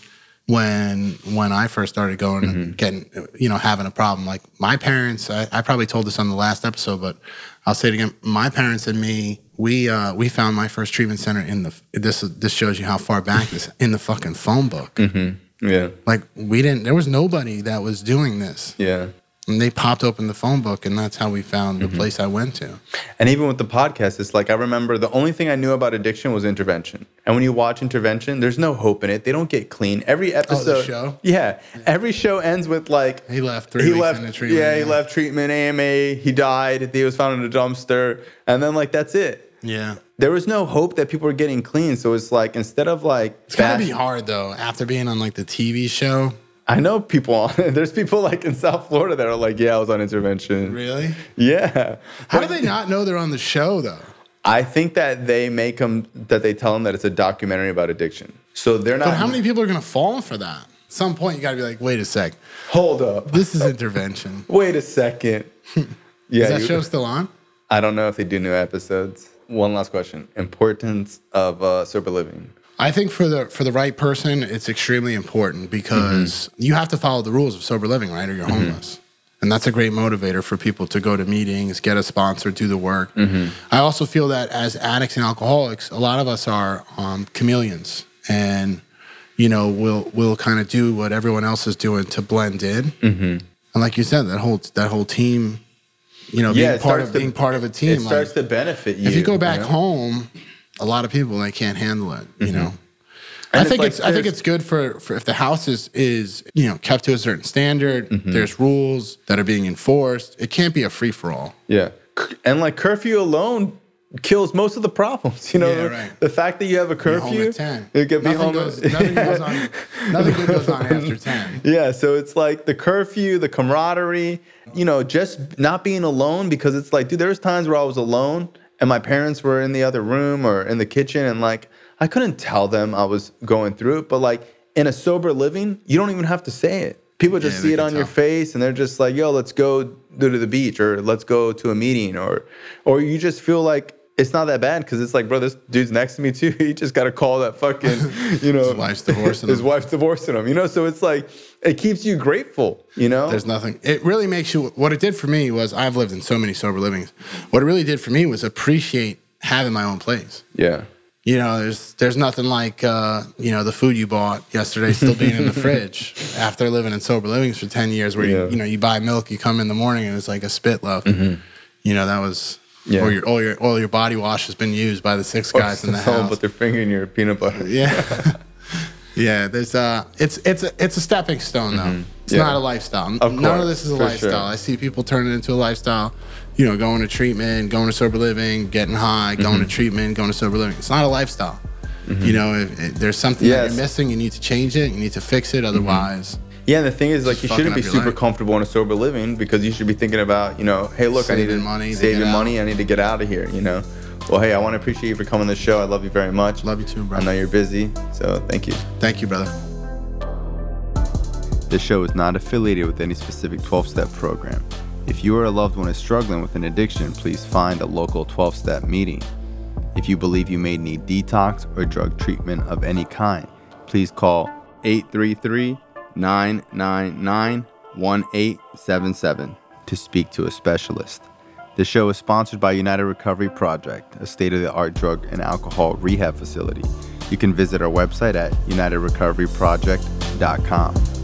when when I first started going Mm-hmm. and getting you know having a problem. Like my parents, I, I probably told this on the last episode, but I'll say it again. My parents and me, we uh, we found my first treatment center in the this this shows you how far back this in the fucking phone book. Mm-hmm. yeah, Like we didn't there was nobody that was doing this. yeah. And they popped open the phone book and that's how we found Mm-hmm. the place I went to. And even with the podcast, it's like I remember the only thing I knew about addiction was intervention. And when you watch intervention, there's no hope in it. They don't get clean. Every episode, show? yeah, every show ends with like He left three he weeks left, treatment, yeah, he yeah. left treatment, AMA, he died, he was found in a dumpster, and then like that's it. Yeah. There was no hope that people were getting clean. So it's like instead of like, It's gotta be hard though, after being on like the TV show. I know people on. There's people like in South Florida that are like, yeah, I was on intervention. Really? Yeah. How do they not know they're on the show though? I think that they make them that they tell them that it's a documentary about addiction. So they're not. But how many people are gonna fall for that? At some point you gotta be like, wait a sec. Hold up. This is intervention. Wait a second. Yeah. is that you- show still on? I don't know if they do new episodes. One last question: Importance of uh, sober living. I think for the for the right person, it's extremely important because mm-hmm. you have to follow the rules of sober living, right? Or you're mm-hmm. homeless. And that's a great motivator for people to go to meetings, get a sponsor, do the work. Mm-hmm. I also feel that as addicts and alcoholics, a lot of us are um, chameleons, and you know, we'll we'll kind of do what everyone else is doing to blend in. And like you said, that whole that whole team, you know, being part of to- being part of a team. It like- starts to benefit you. if you go back know? home, a lot of people they can't handle it. You know. And I it's think like it's I think it's good for, for if the house is is you know kept to a certain standard. Mm-hmm. There's rules that are being enforced. It can't be a free for all. Yeah. And like curfew alone kills most of the problems. You know, Yeah, right. the fact that you have a curfew, you could be nothing home goes, at- nothing goes on. Nothing good goes on after ten. Yeah, so it's like the curfew, the camaraderie, you know, just not being alone because it's like, dude, there's times where I was alone and my parents were in the other room or in the kitchen and like I couldn't tell them I was going through it, but like in a sober living, you don't even have to say it. People just Yeah, see it on your face and they're just like, yo, let's go to the beach or let's go to a meeting or or you just feel like it's not that bad because it's like, bro, this dude's next to me too. He just got to call that fucking, you know, His wife's divorcing his him. wife's divorcing him. You know, so it's like it keeps you grateful. You know, There's nothing. It really makes you. What it did for me was I've lived in so many sober livings. What it really did for me was appreciate having my own place. yeah, You know, there's there's nothing like uh, you know the food you bought yesterday still being in the fridge after living in sober livings for ten years, where Yeah. you you know you buy milk, you come in the morning and it's like a spit loaf. You know that was Yeah. or your all your all your body wash has been used by the six guys in the house. put their finger in your peanut butter. yeah, yeah. There's uh, it's it's a it's a stepping stone though. It's Mm-hmm. Yeah. not a lifestyle. Of None course, of this is a lifestyle. sure. I see people turn it into a lifestyle. You know, going to treatment, going to sober living, getting high, going Mm-hmm. to treatment, going to sober living. It's not a lifestyle. You know, if, if there's something that you're missing, you need to change it. You need to fix it. Otherwise, Yeah, and the thing is, like, you shouldn't be super life. comfortable in a sober living because you should be thinking about, you know, hey, look, I need to Saving money saving money. I need to get out of here. You know. Well, hey, I want to appreciate you for coming to the show. I love you very much. love you too, bro. I know you're busy, so thank you. Thank you, brother. This show is not affiliated with any specific 12 step program. If you or a loved one is struggling with an addiction, please find a local 12 step meeting. If you believe you may need detox or drug treatment of any kind, please call 833 999 1877 to speak to a specialist. The show is sponsored by United Recovery Project, a state of the art drug and alcohol rehab facility. You can visit our website at unitedrecoveryproject.com.